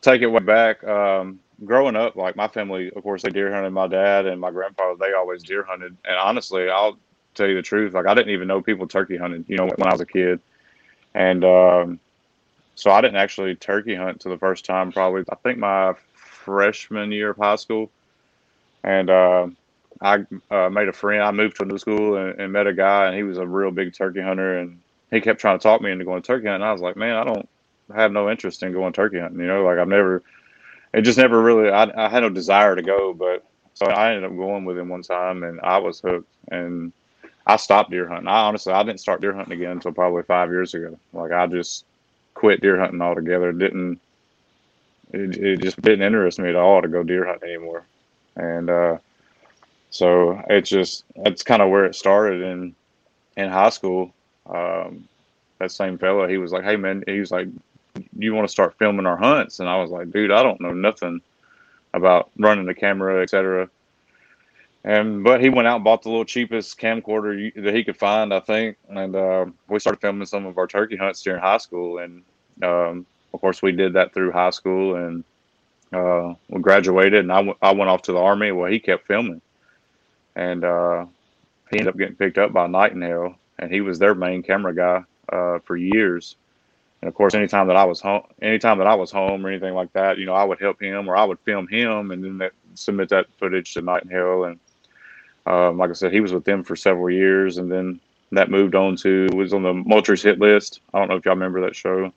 H: Take it way back. Um, growing up, like my family, of course, they deer hunted. My dad and my grandfather, they always deer hunted. And honestly, I'll tell you the truth. Like I didn't even know people turkey hunted. You know, when I was a kid, and um, so I didn't actually turkey hunt till the first time. Probably, I think my freshman year of high school, and uh, I uh, made a friend. I moved to a new school and, and met a guy, and he was a real big turkey hunter, and he kept trying to talk me into going turkey hunting. I was like, man, I don't have no interest in going turkey hunting. You know, like I've never, it just never really, I, I had no desire to go, but so I ended up going with him one time and I was hooked and I stopped deer hunting. I honestly, I didn't start deer hunting again until probably five years ago. Like I just quit deer hunting altogether. Didn't, it, it just didn't interest me at all to go deer hunting anymore. And, uh, so it's just, that's kind of where it started in, in high school. Um, that same fella, he was like, Hey man, he was like, you want to start filming our hunts? And I was like, dude, I don't know nothing about running the camera, etc. And but he went out and bought the little cheapest camcorder that he could find, I think, and uh, we started filming some of our turkey hunts during high school. And um, of course, we did that through high school, and uh, we graduated. And I went- went off to the army. Well, he kept filming, and uh, he ended up getting picked up by Nightingale, and he was their main camera guy uh, for years. And of course, anytime that I was home, anytime that I was home or anything like that, you know, I would help him or I would film him and then that, submit that footage to Nightingale. And um, like I said, he was with them for several years, and then that moved on to was on the Moultries hit list. I don't know if y'all remember that show.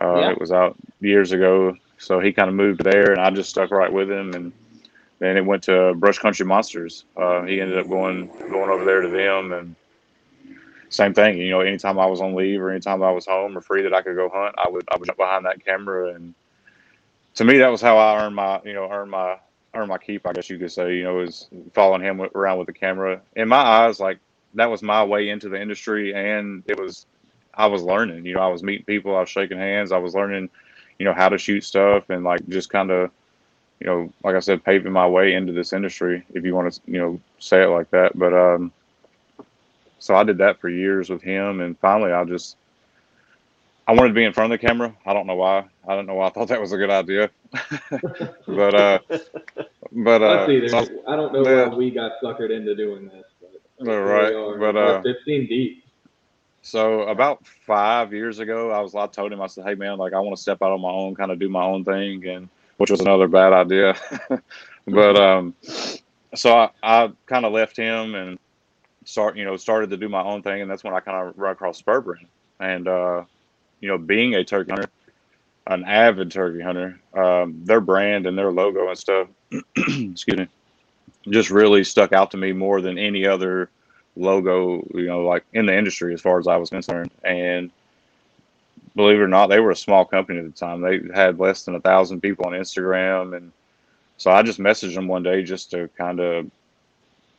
H: Uh,
B: Yeah.
H: It was out years ago, so he kind of moved there, and I just stuck right with him. And then it went to Brush Country Monsters. Uh, he ended up going going over there to them, and same thing. You know, anytime I was on leave or anytime I was home or free that I could go hunt, I would I would jump behind that camera, and to me, that was how I earned my you know earn my earn my keep. I guess you could say. You know, is following him around with the camera. In my eyes, like that was my way into the industry, and it was I was learning. You know, I was meeting people, I was shaking hands, I was learning, you know, how to shoot stuff, and like just kind of, you know, like I said, paving my way into this industry, if you want to, you know, say it like that. But um, so I did that for years with him, and finally, I just I wanted to be in front of the camera. I don't know why. I don't know why I thought that was a good idea. but uh, but uh, so-.
A: I don't know
H: yeah.
A: why we got suckered into doing this, but
H: right,
A: are.
H: but, uh,
A: 15 deep.
H: So about five years ago, I was I told him I said, "Hey man, like I want to step out on my own, kind of do my own thing," and which was another bad idea. but um, so I, I kind of left him and start you know started to do my own thing, and that's when I kind of run across Spurbrand, and uh, you know being a turkey hunter, an avid turkey hunter, um, their brand and their logo and stuff, excuse me, just really stuck out to me more than any other logo, you know, like in the industry as far as I was concerned. And believe it or not, they were a small company at the time. They had less than a thousand people on Instagram. And so I just messaged them one day just to kind of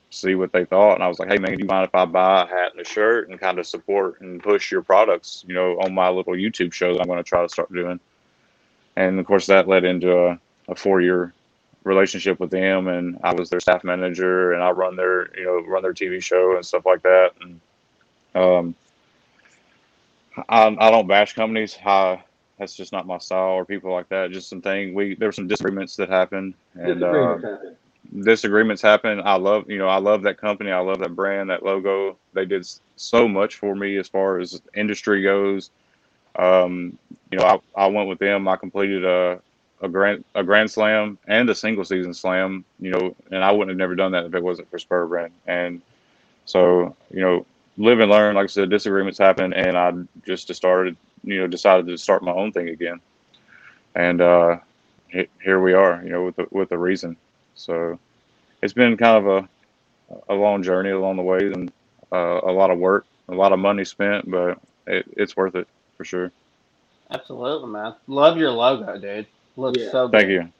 H: see what they thought. And I was like, hey, man, do you mind if I buy a hat and a shirt and kind of support and push your products, you know, on my little YouTube show that I'm going to try to start doing? And of course, that led into a, a four year relationship with them and I was their staff manager and I run their you know run their TV show and stuff like that and um I, I don't bash companies I that's just not my style or people like that. Just some thing we there were some disagreements that happened and uh,
A: Disagreements happen.
H: Disagreements happen. I love you know I love that company. I love that brand, that logo. They did so much for me as far as industry goes. Um, you know, I, I went with them. I completed a a grand a grand slam and a single season slam. You know, and I wouldn't have never done that if it wasn't for Spur Brand. And so you know, live and learn. Like I said, disagreements happen, and I just started you know decided to start my own thing again. And uh, here we are. You know, with the, with a reason. So it's been kind of a a long journey along the way and uh, a lot of work, a lot of money spent, but it, it's worth it for sure.
B: Absolutely, man. Love your logo, dude. Looks
A: Yeah.
B: so good.
H: Thank you.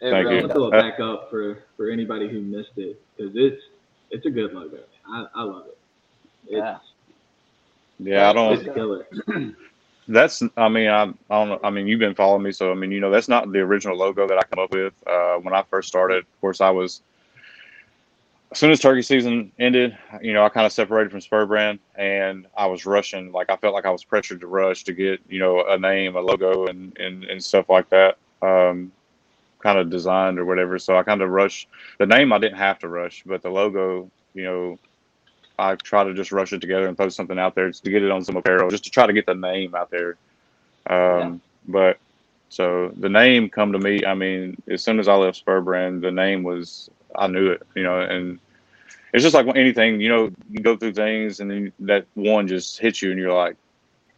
B: It
H: Thank
B: really
H: you.
A: I'll
B: does.
A: it back up for for anybody who missed it because it's it's a good logo. I, I love it. It's,
B: Yeah.
H: Yeah, I don't. That's. I mean, I, I don't. I mean, you've been following me, so I mean, you know, that's not the original logo that I come up with. Uh, when I first started, of course, I was. As soon as turkey season ended, you know, I kind of separated from Spur Brand, and I was rushing. Like I felt like I was pressured to rush to get, you know, a name, a logo, and and, and stuff like that. Um, kind of designed or whatever. So I kind of rushed. The name I didn't have to rush, but the logo, you know, I try to just rush it together and throw something out there just to get it on some apparel, just to try to get the name out there. Um, But so the name come to me. I mean, as soon as I left Spur Brand, the name was I knew it, you know, and it's just like anything, you know, you go through things and then that one just hits you and you're like,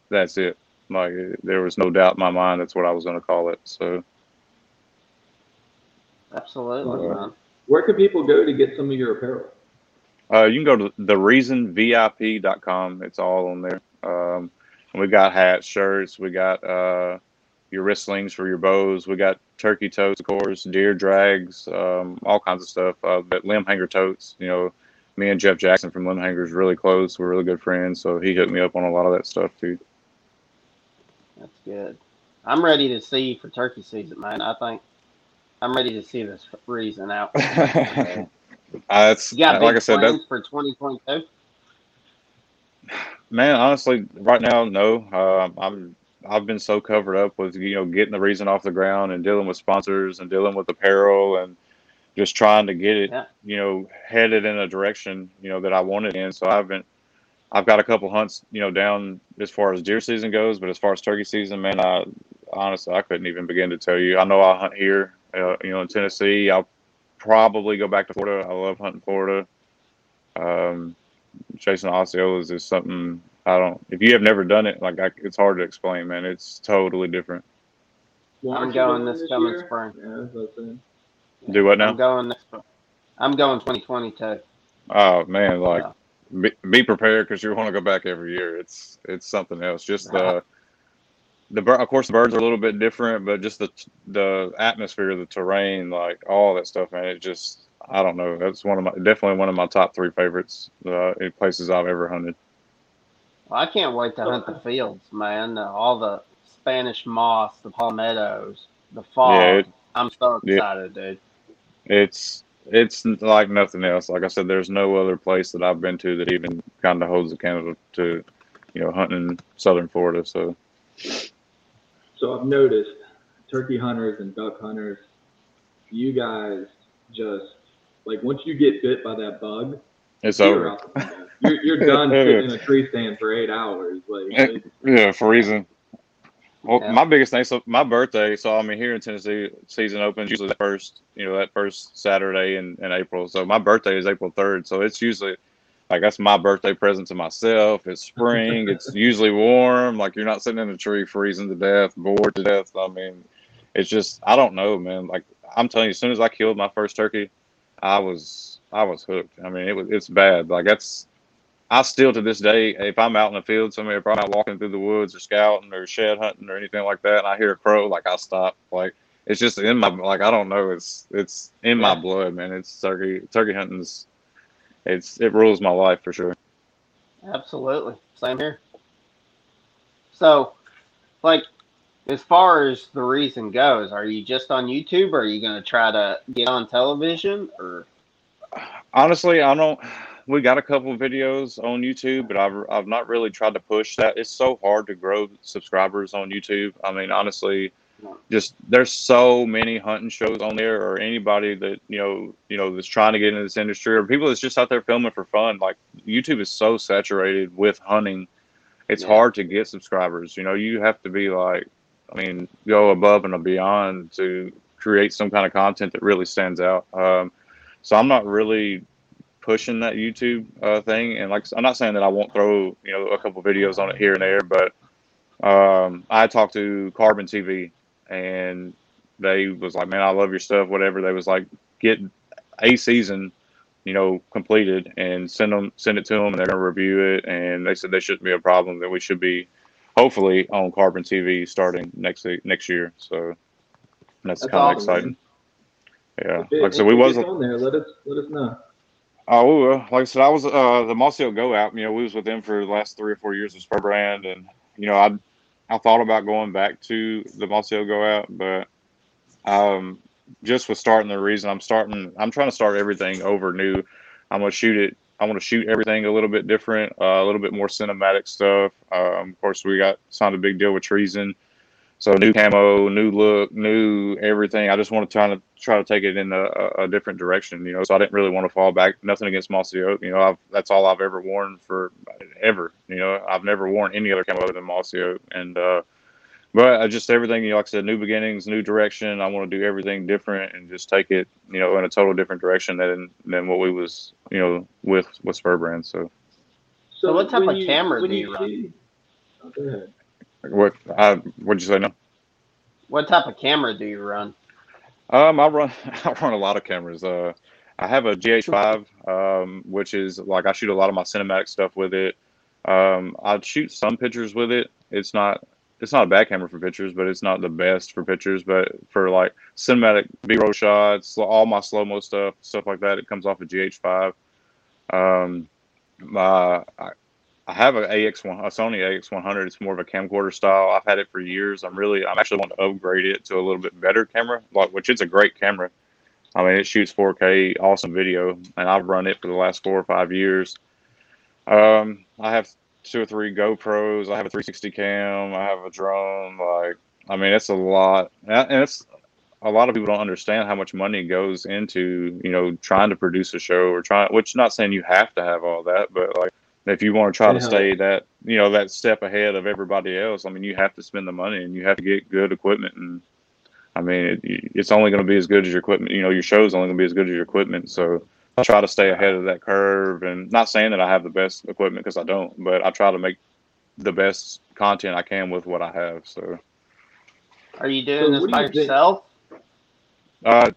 H: that's it. Like there was no doubt in my mind that's what I was going to call it. So
B: Absolutely,
H: Uh.
A: Where can people go to get some of your apparel?
H: Uh, you can go to thereasonvip.com. It's all on there. Um, we got hats, shirts. We got uh, your wristlings for your bows. We got turkey totes, of course, deer drags, um, all kinds of stuff. Uh, but limb hanger totes. You know, me and Jeff Jackson from Limb Hanger is really close. We're really good friends, so he hooked me up on a lot of that stuff too.
B: That's good. I'm ready to see for turkey season, man. I think I'm ready to see this reason out.
H: uh, it's
B: You got
H: like I said, that,
B: plans for 2022?
H: Man, honestly, right now, no. Um, I'm I've been so covered up with you know getting the reason off the ground and dealing with sponsors and dealing with apparel and just trying to get it,
B: Yeah.
H: you know, headed in a direction you know that I wanted in. So I haven't. I've got a couple hunts, you know, down as far as deer season goes, but as far as turkey season, man, I honestly I couldn't even begin to tell you. I know I hunt here, uh, you know, in Tennessee. I'll probably go back to Florida. I love hunting Florida. Um, chasing Osceolas is something I don't. If you have never done it, like I, it's hard to explain, man. It's totally different.
A: Well,
B: I'm going this coming
A: year?
B: spring.
A: Yeah, that's what I'm saying.
H: Do what now?
B: I'm going. I'm going 2022.
H: Oh man, like
B: Yeah.
H: be, be prepared because you want to go back every year. It's it's something else. Just the the of course the birds are a little bit different, but just the the atmosphere, the terrain, like all that stuff, man. It just I don't know. That's one of my definitely one of my top three favorites uh, in places I've ever hunted.
B: Well, I can't wait to hunt the fields, man. Uh, all the Spanish moss, the palmettos, the fog.
H: Yeah, it-
B: I'm so
H: Yeah.
B: excited, dude.
H: It's it's like nothing else. Like I said, there's no other place that I've been to that even kind of holds a candle to, you know, hunting in southern Florida. So
A: So I've noticed turkey hunters and duck hunters, you guys just like once you get bit by that bug,
H: it's
A: you're
H: over.
A: You're, you're done sitting in a tree stand for eight hours. Like
H: Yeah, for reason. Well,
B: Yeah.
H: my biggest thing, so my birthday, so I mean, here in Tennessee, season opens usually that first, you know, that first Saturday in, in April. So my birthday is April 3rd. So it's usually like that's my birthday present to myself. It's spring. it's usually warm. Like you're not sitting in a tree freezing to death, bored to death. I mean, it's just, I don't know, man. Like I'm telling you, as soon as I killed my first turkey, I was, I was hooked. I mean, it was, it's bad. Like that's, I still to this day, if I'm out in the field, somewhere, if I'm out walking through the woods or scouting or shed hunting or anything like that, and I hear a crow, like I stop. Like it's just in my like I don't know. It's it's in my blood, man. It's turkey turkey hunting's it's it rules my life for sure.
B: Absolutely. Same here. So, like, as far as the reason goes, are you just on YouTube or are you going to try to get on television or?
H: Honestly, I don't. we got a couple of videos on YouTube, but I've I've not really tried to push that. It's so hard to grow subscribers on YouTube. I mean, honestly, just there's so many hunting shows on there, or anybody that you know you know that's trying to get into this industry, or people that's just out there filming for fun. Like YouTube is so saturated with hunting, it's
B: Yeah.
H: hard to get subscribers. You know, you have to be like, I mean, go above and beyond to create some kind of content that really stands out. Um, so I'm not really pushing that YouTube uh, thing, and like I'm not saying that I won't throw you know a couple videos on it here and there, but um, I talked to Carbon TV, and they was like, "Man, I love your stuff." Whatever they was like, get a season, you know, completed, and send them send it to them, and they're gonna review it, and they said there shouldn't be a problem. That we should be hopefully on Carbon TV starting next next year. So that's,
A: That's
H: kind of
A: awesome,
H: exciting. Yeah,
A: it-
H: like I said, we was
A: on there. Let us let us know.
H: Oh, will. like I said, I was uh the Mossy Oak GO. You know, we was with them for the last three or four years with Spur Brand, and you know, I I thought about going back to the Mossy Oak GO, but um, just with starting the reason I'm starting, I'm trying to start everything over new. I'm gonna shoot it. I want to shoot everything a little bit different, uh, a little bit more cinematic stuff. Um, of course, we got signed a big deal with Treason, so new camo, new look, new everything. I just want to try to try to take it in a, a- a different direction, you know. So I didn't really want to fall back. Nothing against Mossy Oak, you know. I've, that's all I've ever worn for ever. You know, I've never worn any other camo other than Mossy Oak, and uh, but I just everything, you know, like I said, new beginnings, new direction. I want to do everything different and just take it, you know, in a total different direction than than what we was, you know, with with Spur Brand. So
B: So what type
A: when
B: of camera do you run?
A: Oh, go ahead.
H: What I what'd you say? No.
B: What type of camera do you run?
H: Um, I run I run a lot of cameras. Uh, I have a GH5, um, which is like I shoot a lot of my cinematic stuff with it. Um, I shoot some pictures with it. It's not it's not a bad camera for pictures, but it's not the best for pictures. But for like cinematic B-roll shots, all my slow mo stuff, stuff like that, it comes off a GH5. Um, my I, I have a AX1, a Sony AX100. It's more of a camcorder style. I've had it for years. I'm really, I'm actually wanting to upgrade it to a little bit better camera, like which it's a great camera. I mean, it shoots 4K, awesome video, and I've run it for the last four or five years. Um, I have two or three GoPros. I have a 360 cam. I have a drone. Like, I mean, it's a lot, and it's a lot of people don't understand how much money goes into you know trying to produce a show or trying. Which not saying you have to have all that, but like if you want to try to stay that you know that step ahead of everybody else, I mean, you have to spend the money and you have to get good equipment and. I mean, it, it's only going to be as good as your equipment. You know, your show's only going to be as good as your equipment. So I try to stay ahead of that curve. And not saying that I have the best equipment because I don't, but I try to make the best content I can with what I have. So
B: Are you doing
A: So
B: this by
A: you
B: yourself?
H: Uh,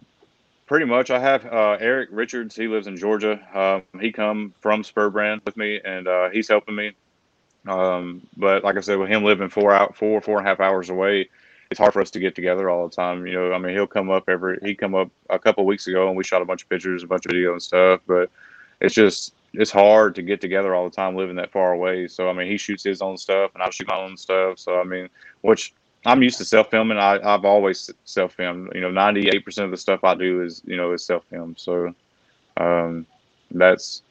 H: pretty much. I have uh, Eric Richards. He lives in Georgia. Um, he come from Spur Brand with me, and uh, he's helping me. Um, but like I said, with him living four out, four four and a half hours away, it's hard for us to get together all the time. You know, I mean, he'll come up every. He come up a couple weeks ago, and we shot a bunch of pictures, a bunch of video and stuff. But it's just it's hard to get together all the time living that far away. So I mean, he shoots his own stuff, and I shoot my own stuff. So I mean, which I'm used to self filming. I I've always self filmed. You know, 98 percent of the stuff I do is you know is self filmed. So um, that's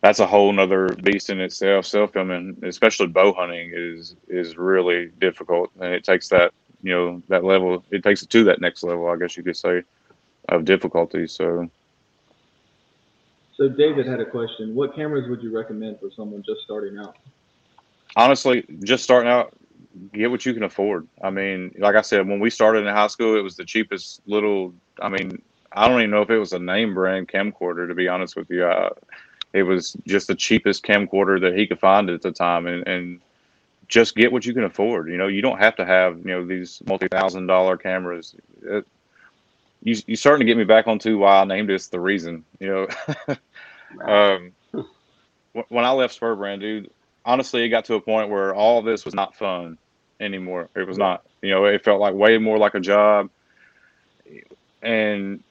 H: that's a whole nother beast in itself. Self filming, especially bow hunting, is is really difficult, and it takes that you know that level. It takes it to that next level, I guess you could say, of difficulty. So
A: So David had a question. What cameras would you recommend for someone just starting out?
H: honestly, just starting out, get what you can afford. I mean, like I said, when we started in high school, it was the cheapest little. I mean, I don't even know if it was a name brand camcorder. To be honest with you, uh, it was just the cheapest camcorder that he could find at the time, and, and just get what you can afford. You know, you don't have to have you know these multi thousand dollar cameras. It, you you starting to get me back onto why I named this the reason. You know, um, when I left Spur Brand, dude, honestly, it got to a point where all this was not fun anymore. It was not. You know, it felt like way more like a job, and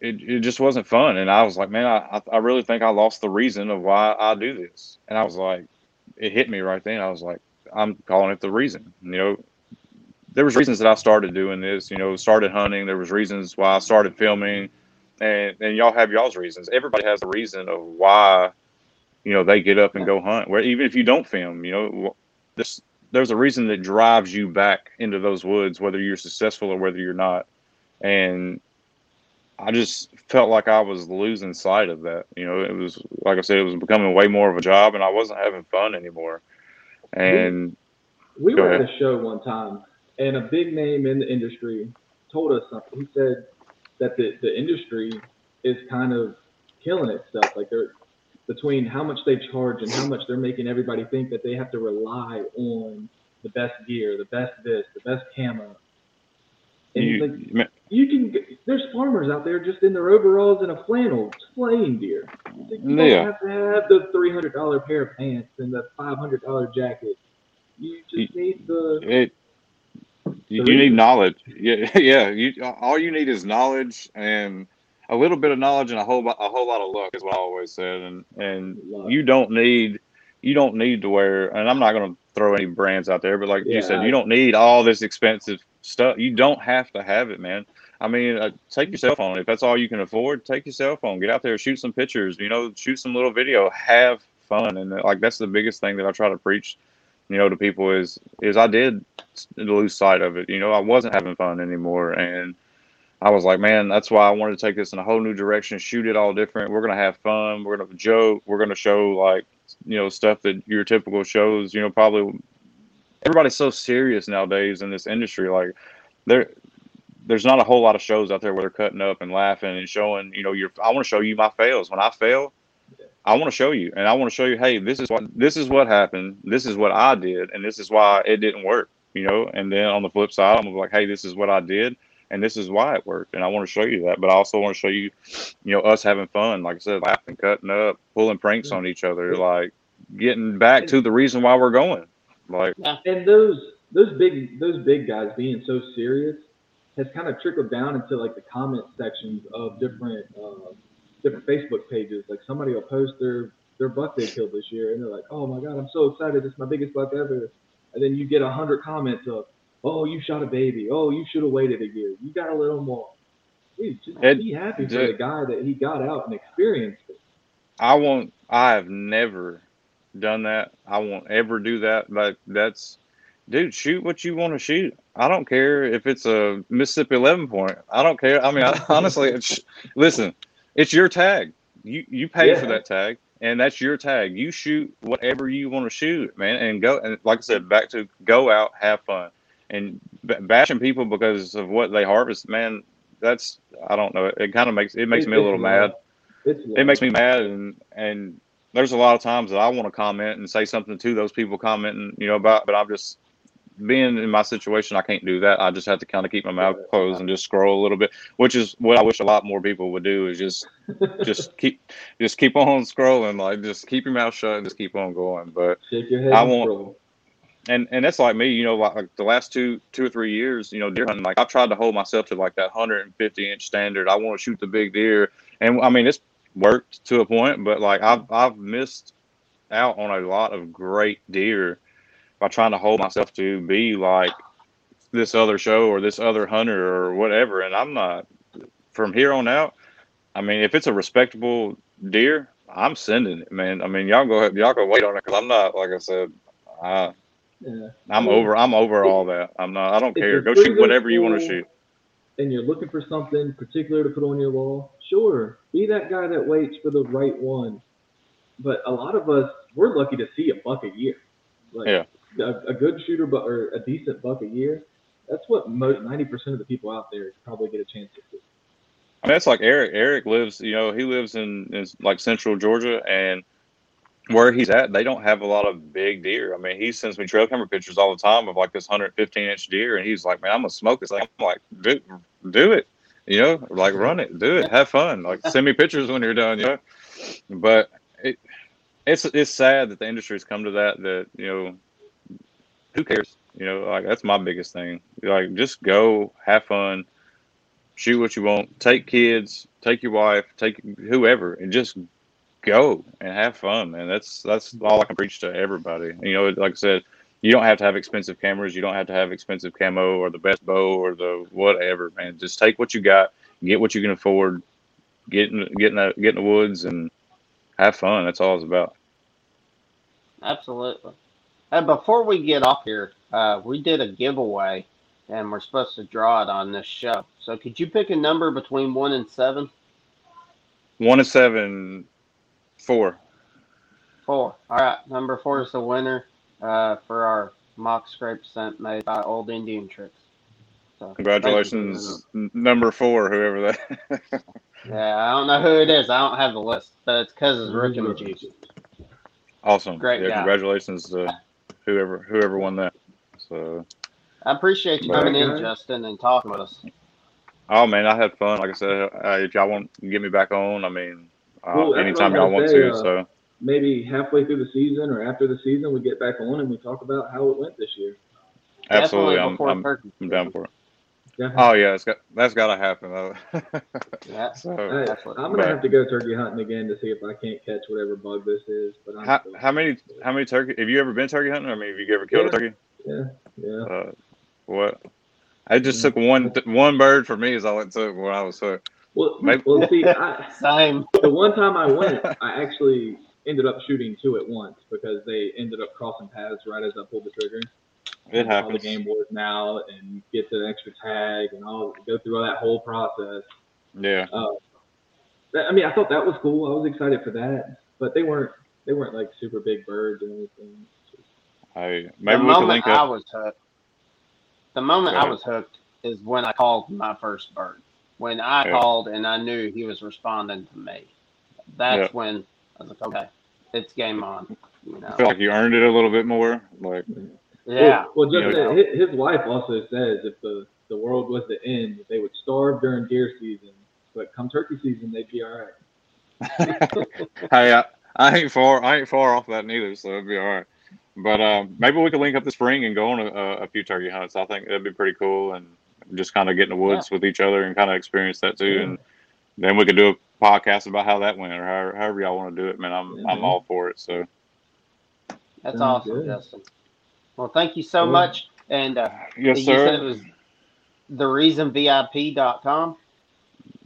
H: it, it just wasn't fun. And I was like, man, I I really think I lost the reason of why I do this. And I was like, it hit me right then. I was like, I'm calling it the reason. You know, there was reasons that I started doing this. You know, started hunting. There was reasons why I started filming, and and y'all have y'all's reasons. Everybody has a reason of why you know they get up and go hunt. Where even if you don't film, you know this there's a reason that drives you back into those woods, whether you're successful or whether you're not. And I just felt like I was losing sight of that. You know, it was like I said, it was becoming way more of a job, and I wasn't having fun anymore. And
A: We
H: Go
A: were at a show one time, and a big name in the industry told us something. He said that the, the industry is kind of killing itself. Like they're between how much they charge and how much they're making everybody think that they have to rely on the best gear, the best this, the best camera. And he's like,
H: you,
A: can. There's farmers out there just in their overalls and a flannel slaying deer. Like, you
H: Yeah.
A: don't have to have the three hundred dollar pair of pants and the five hundred dollar jacket. You just need the.
H: it you,
A: The
H: you need knowledge. Yeah, yeah. You all you need is knowledge and a little bit of knowledge and a whole lot, a whole lot of luck is what I always said. And and you don't need you don't need to wear. And I'm not going to throw any brands out there, but like
A: Yeah,
H: you said, you don't need all this expensive stuff. You don't have to have it, man. I mean, uh, take your cell phone if that's all you can afford. Take your cell phone, get out there, shoot some pictures. You know, shoot some little video, have fun, and like that's the biggest thing that I try to preach you know to people is is I did lose sight of it. You know, I wasn't having fun anymore, and I was like, man, that's why I wanted to take this in a whole new direction, shoot it all different. We're gonna have fun. We're gonna joke. We're gonna show like you know stuff that your typical shows. You know, probably everybody's so serious nowadays in this industry. Like there. There's not a whole lot of shows out there where they're cutting up and laughing and showing, you know, your. I want to show you my fails. When I fail, I want to show you, and I want to show you, hey, this is what this is what happened. This is what I did, and this is why it didn't work. You know, and then on the flip side, I'm like, hey, this is what I did, and this is why it worked, and I want to show you that. But I also want to show you, you know, us having fun, like I said, laughing, cutting up, pulling pranks on each other, like getting back to the reason why we're going. Like,
A: and those those big those big guys being so serious has kind of trickled down into like the comment sections of different uh, different Facebook pages. Like somebody will post their their buck they killed this year, and they're like, "Oh my god, I'm so excited! It's my biggest buck ever." And then you get a hundred comments of, "Oh, you shot a baby. Oh, you should have waited a year. You got a little more." Dude, just
H: It-
A: be happy for
H: the-
A: the guy that he got out and experienced it.
H: I won't. I have never done that. I won't ever do that. But that's, dude, shoot what you want to shoot. I don't care if it's a Mississippi 11 point. I don't care. I mean, I, honestly, it's, listen, it's your tag. You you pay for that tag, and that's your tag. You shoot whatever you want to shoot, man, and go. And like I said, back to go out, have fun, and b- bashing people because of what they harvest, man. That's I don't know. It, kind of makes it makes
A: It-
H: me a little mad
A: It's
H: it makes me mad and and there's a lot of times that I want to comment and say something to those people commenting, you know, about but I'm just being in my situation, I can't do that. I just have to kind of keep my mouth closed and just scroll a little bit, which is what I wish a lot more people would do is just just keep just keep on scrolling, like just keep your mouth shut and just keep on going. But
A: shake your head.
H: I won't-
A: scroll.
H: And and that's like me, you know, like, like the last two two or three years, you know, deer hunting, like I've tried to hold myself to like that 150 inch standard. I want to shoot the big deer, and I mean it's worked to a point, but like I've I've missed out on a lot of great deer by trying to hold myself to be like this other show or this other hunter or whatever, and I'm not. From here on out, I mean, if it's a respectable deer, I'm sending it, man. I mean, y'all go ahead, y'all go wait on it because I'm not, like I said, I
A: Yeah.
H: I'm over. I'm over all that. I'm not. I don't care. Go shoot whatever you want to shoot.
A: and you're looking for something particular to put on your wall, sure, be that guy that waits for the right one. But a lot of us, we're lucky to see a buck a year. Like
H: Yeah.
A: a, a good shooter, but or a decent buck a year. That's what most ninety percent of the people out there probably get a chance to see.
H: I mean, it's like Eric. Eric lives. You know, he lives in, in like Central Georgia, and where he's at, they don't have a lot of big deer. I mean, he sends me trail camera pictures all the time of like this 115 inch deer, and he's like, "Man, I'm gonna smoke this." I'm like, "Do, do it." You know, like run it, do it, have fun. Like, send me pictures when you're done. You know, but it, it's it's sad that the industry's come to that. That you know, who cares? You know, like that's my biggest thing. Like, just go, have fun, shoot what you want, take kids, take your wife, take whoever, and just go and have fun, man. That's that's all I can preach to everybody. You know, like I said, you don't have to have expensive cameras, you don't have to have expensive camo or the best bow or the whatever, man. Just take what you got, get what you can afford, get in get in the, get in the woods and have fun. That's all it's about.
B: Absolutely. And before we get off here, uh, we did a giveaway, and we're supposed to draw it on this show. So could you pick a number between one and seven?
H: One and seven, four.
B: Four. All right. Number four is the winner uh, for our mock scrape scent made by Old Indian Tricks. So thank you for
H: Congratulations, number four, whoever that.
B: that. Yeah, I don't know who it is. I don't have the list, but it's because it's Rick and Juice.
H: awesome.
B: Great
H: yeah,
B: guy.
H: congratulations to whoever whoever won that. So,
B: I appreciate you
H: Right,
B: coming in. Justin, and talking with us.
H: oh man, I had fun. Like I said, uh, if y'all want to get me back on, I mean, uh,
A: Well, that's
H: anytime y'all want
A: gonna uh,
H: so,
A: Maybe halfway through the season or after the season, we get back on and we talk about how it went this year.
H: absolutely, I'm, I'm, I'm down for it.
A: Definitely.
H: Oh yeah, it's got that's got to happen though.
B: Yeah.
H: so,
A: Hey, I'm gonna
H: But-
A: have to go turkey hunting again to see if I can't catch whatever bug this is. But I'm
H: how, how many how many turkey? Have you ever been turkey hunting? I mean, have you ever killed
A: Yeah.
H: a turkey?
A: Yeah, yeah.
H: Uh, what? I just
A: Yeah.
H: took one one bird for me is all it took when I was hooked.
A: Well,
H: Maybe-
A: well, see, I,
B: Same.
A: the one time I went, I actually ended up shooting two at once because they ended up crossing paths right as I pulled the trigger.
H: It
A: All the game boards now and get the extra tag and all go through all that whole process.
H: Yeah, uh,
A: That- I mean, I thought that was cool. I was excited for that, but they weren't they weren't like super big birds or anything.
H: I
B: the
H: maybe we could
B: moment
H: link
B: I was hooked, the moment I was hooked is when I called my first bird. When I
H: Yeah.
B: called and I knew he was responding to me, that's
H: Yeah.
B: when I was like, okay, it's game on. You know?
H: I feel like you earned it a little bit more. Like,
B: Yeah.
A: Well, well just
H: You know-
A: that, his, his wife also says if the the world was to end, they would starve during deer season, but come turkey season, they'd be all right.
H: hey, I, I ain't far. I ain't far off that neither, so it'd be all right. But um, maybe we could link up the spring and go on a, a few turkey hunts. I think that'd be pretty cool, and just kind of get in the woods with each other and kind of experience that too.
A: Yeah.
H: And then we could do a podcast about how that went, or however, however y'all want to do it. Man, I'm
A: Yeah,
H: I'm
A: man.
H: all for it. So
B: That's
A: Sounds
B: awesome,
A: good.
B: Justin. Well, thank you so
A: Cool.
B: much. And uh,
H: yes,
B: you said it
H: sir.
B: was thereasonvip.com.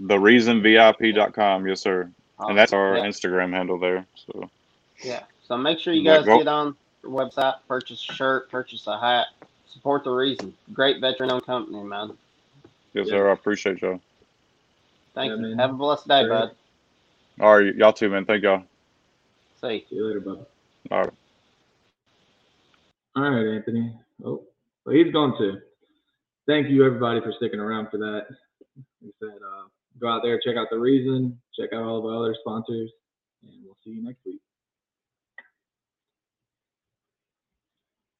H: The reasonvip.com. Yes, sir. And that's our
B: yeah,
H: Instagram handle there. So
B: yeah. So make sure you guys
H: go-
B: get on the website, purchase a shirt, purchase a hat, support the reason. Great veteran owned company, man.
H: yes,
A: Yeah.
H: sir. I appreciate y'all.
B: Thank
A: Yeah,
B: you.
A: man.
B: Have a blessed day,
A: Great.
B: bud.
H: All right, y'all too, man. Thank y'all.
B: See.
A: See you later, bud.
H: All right.
A: All right, Anthony. Oh, well, he's gone too. Thank you, everybody, for sticking around for that. Like I said, uh, go out there, check out the reason, check out all the other sponsors, and we'll see you next week.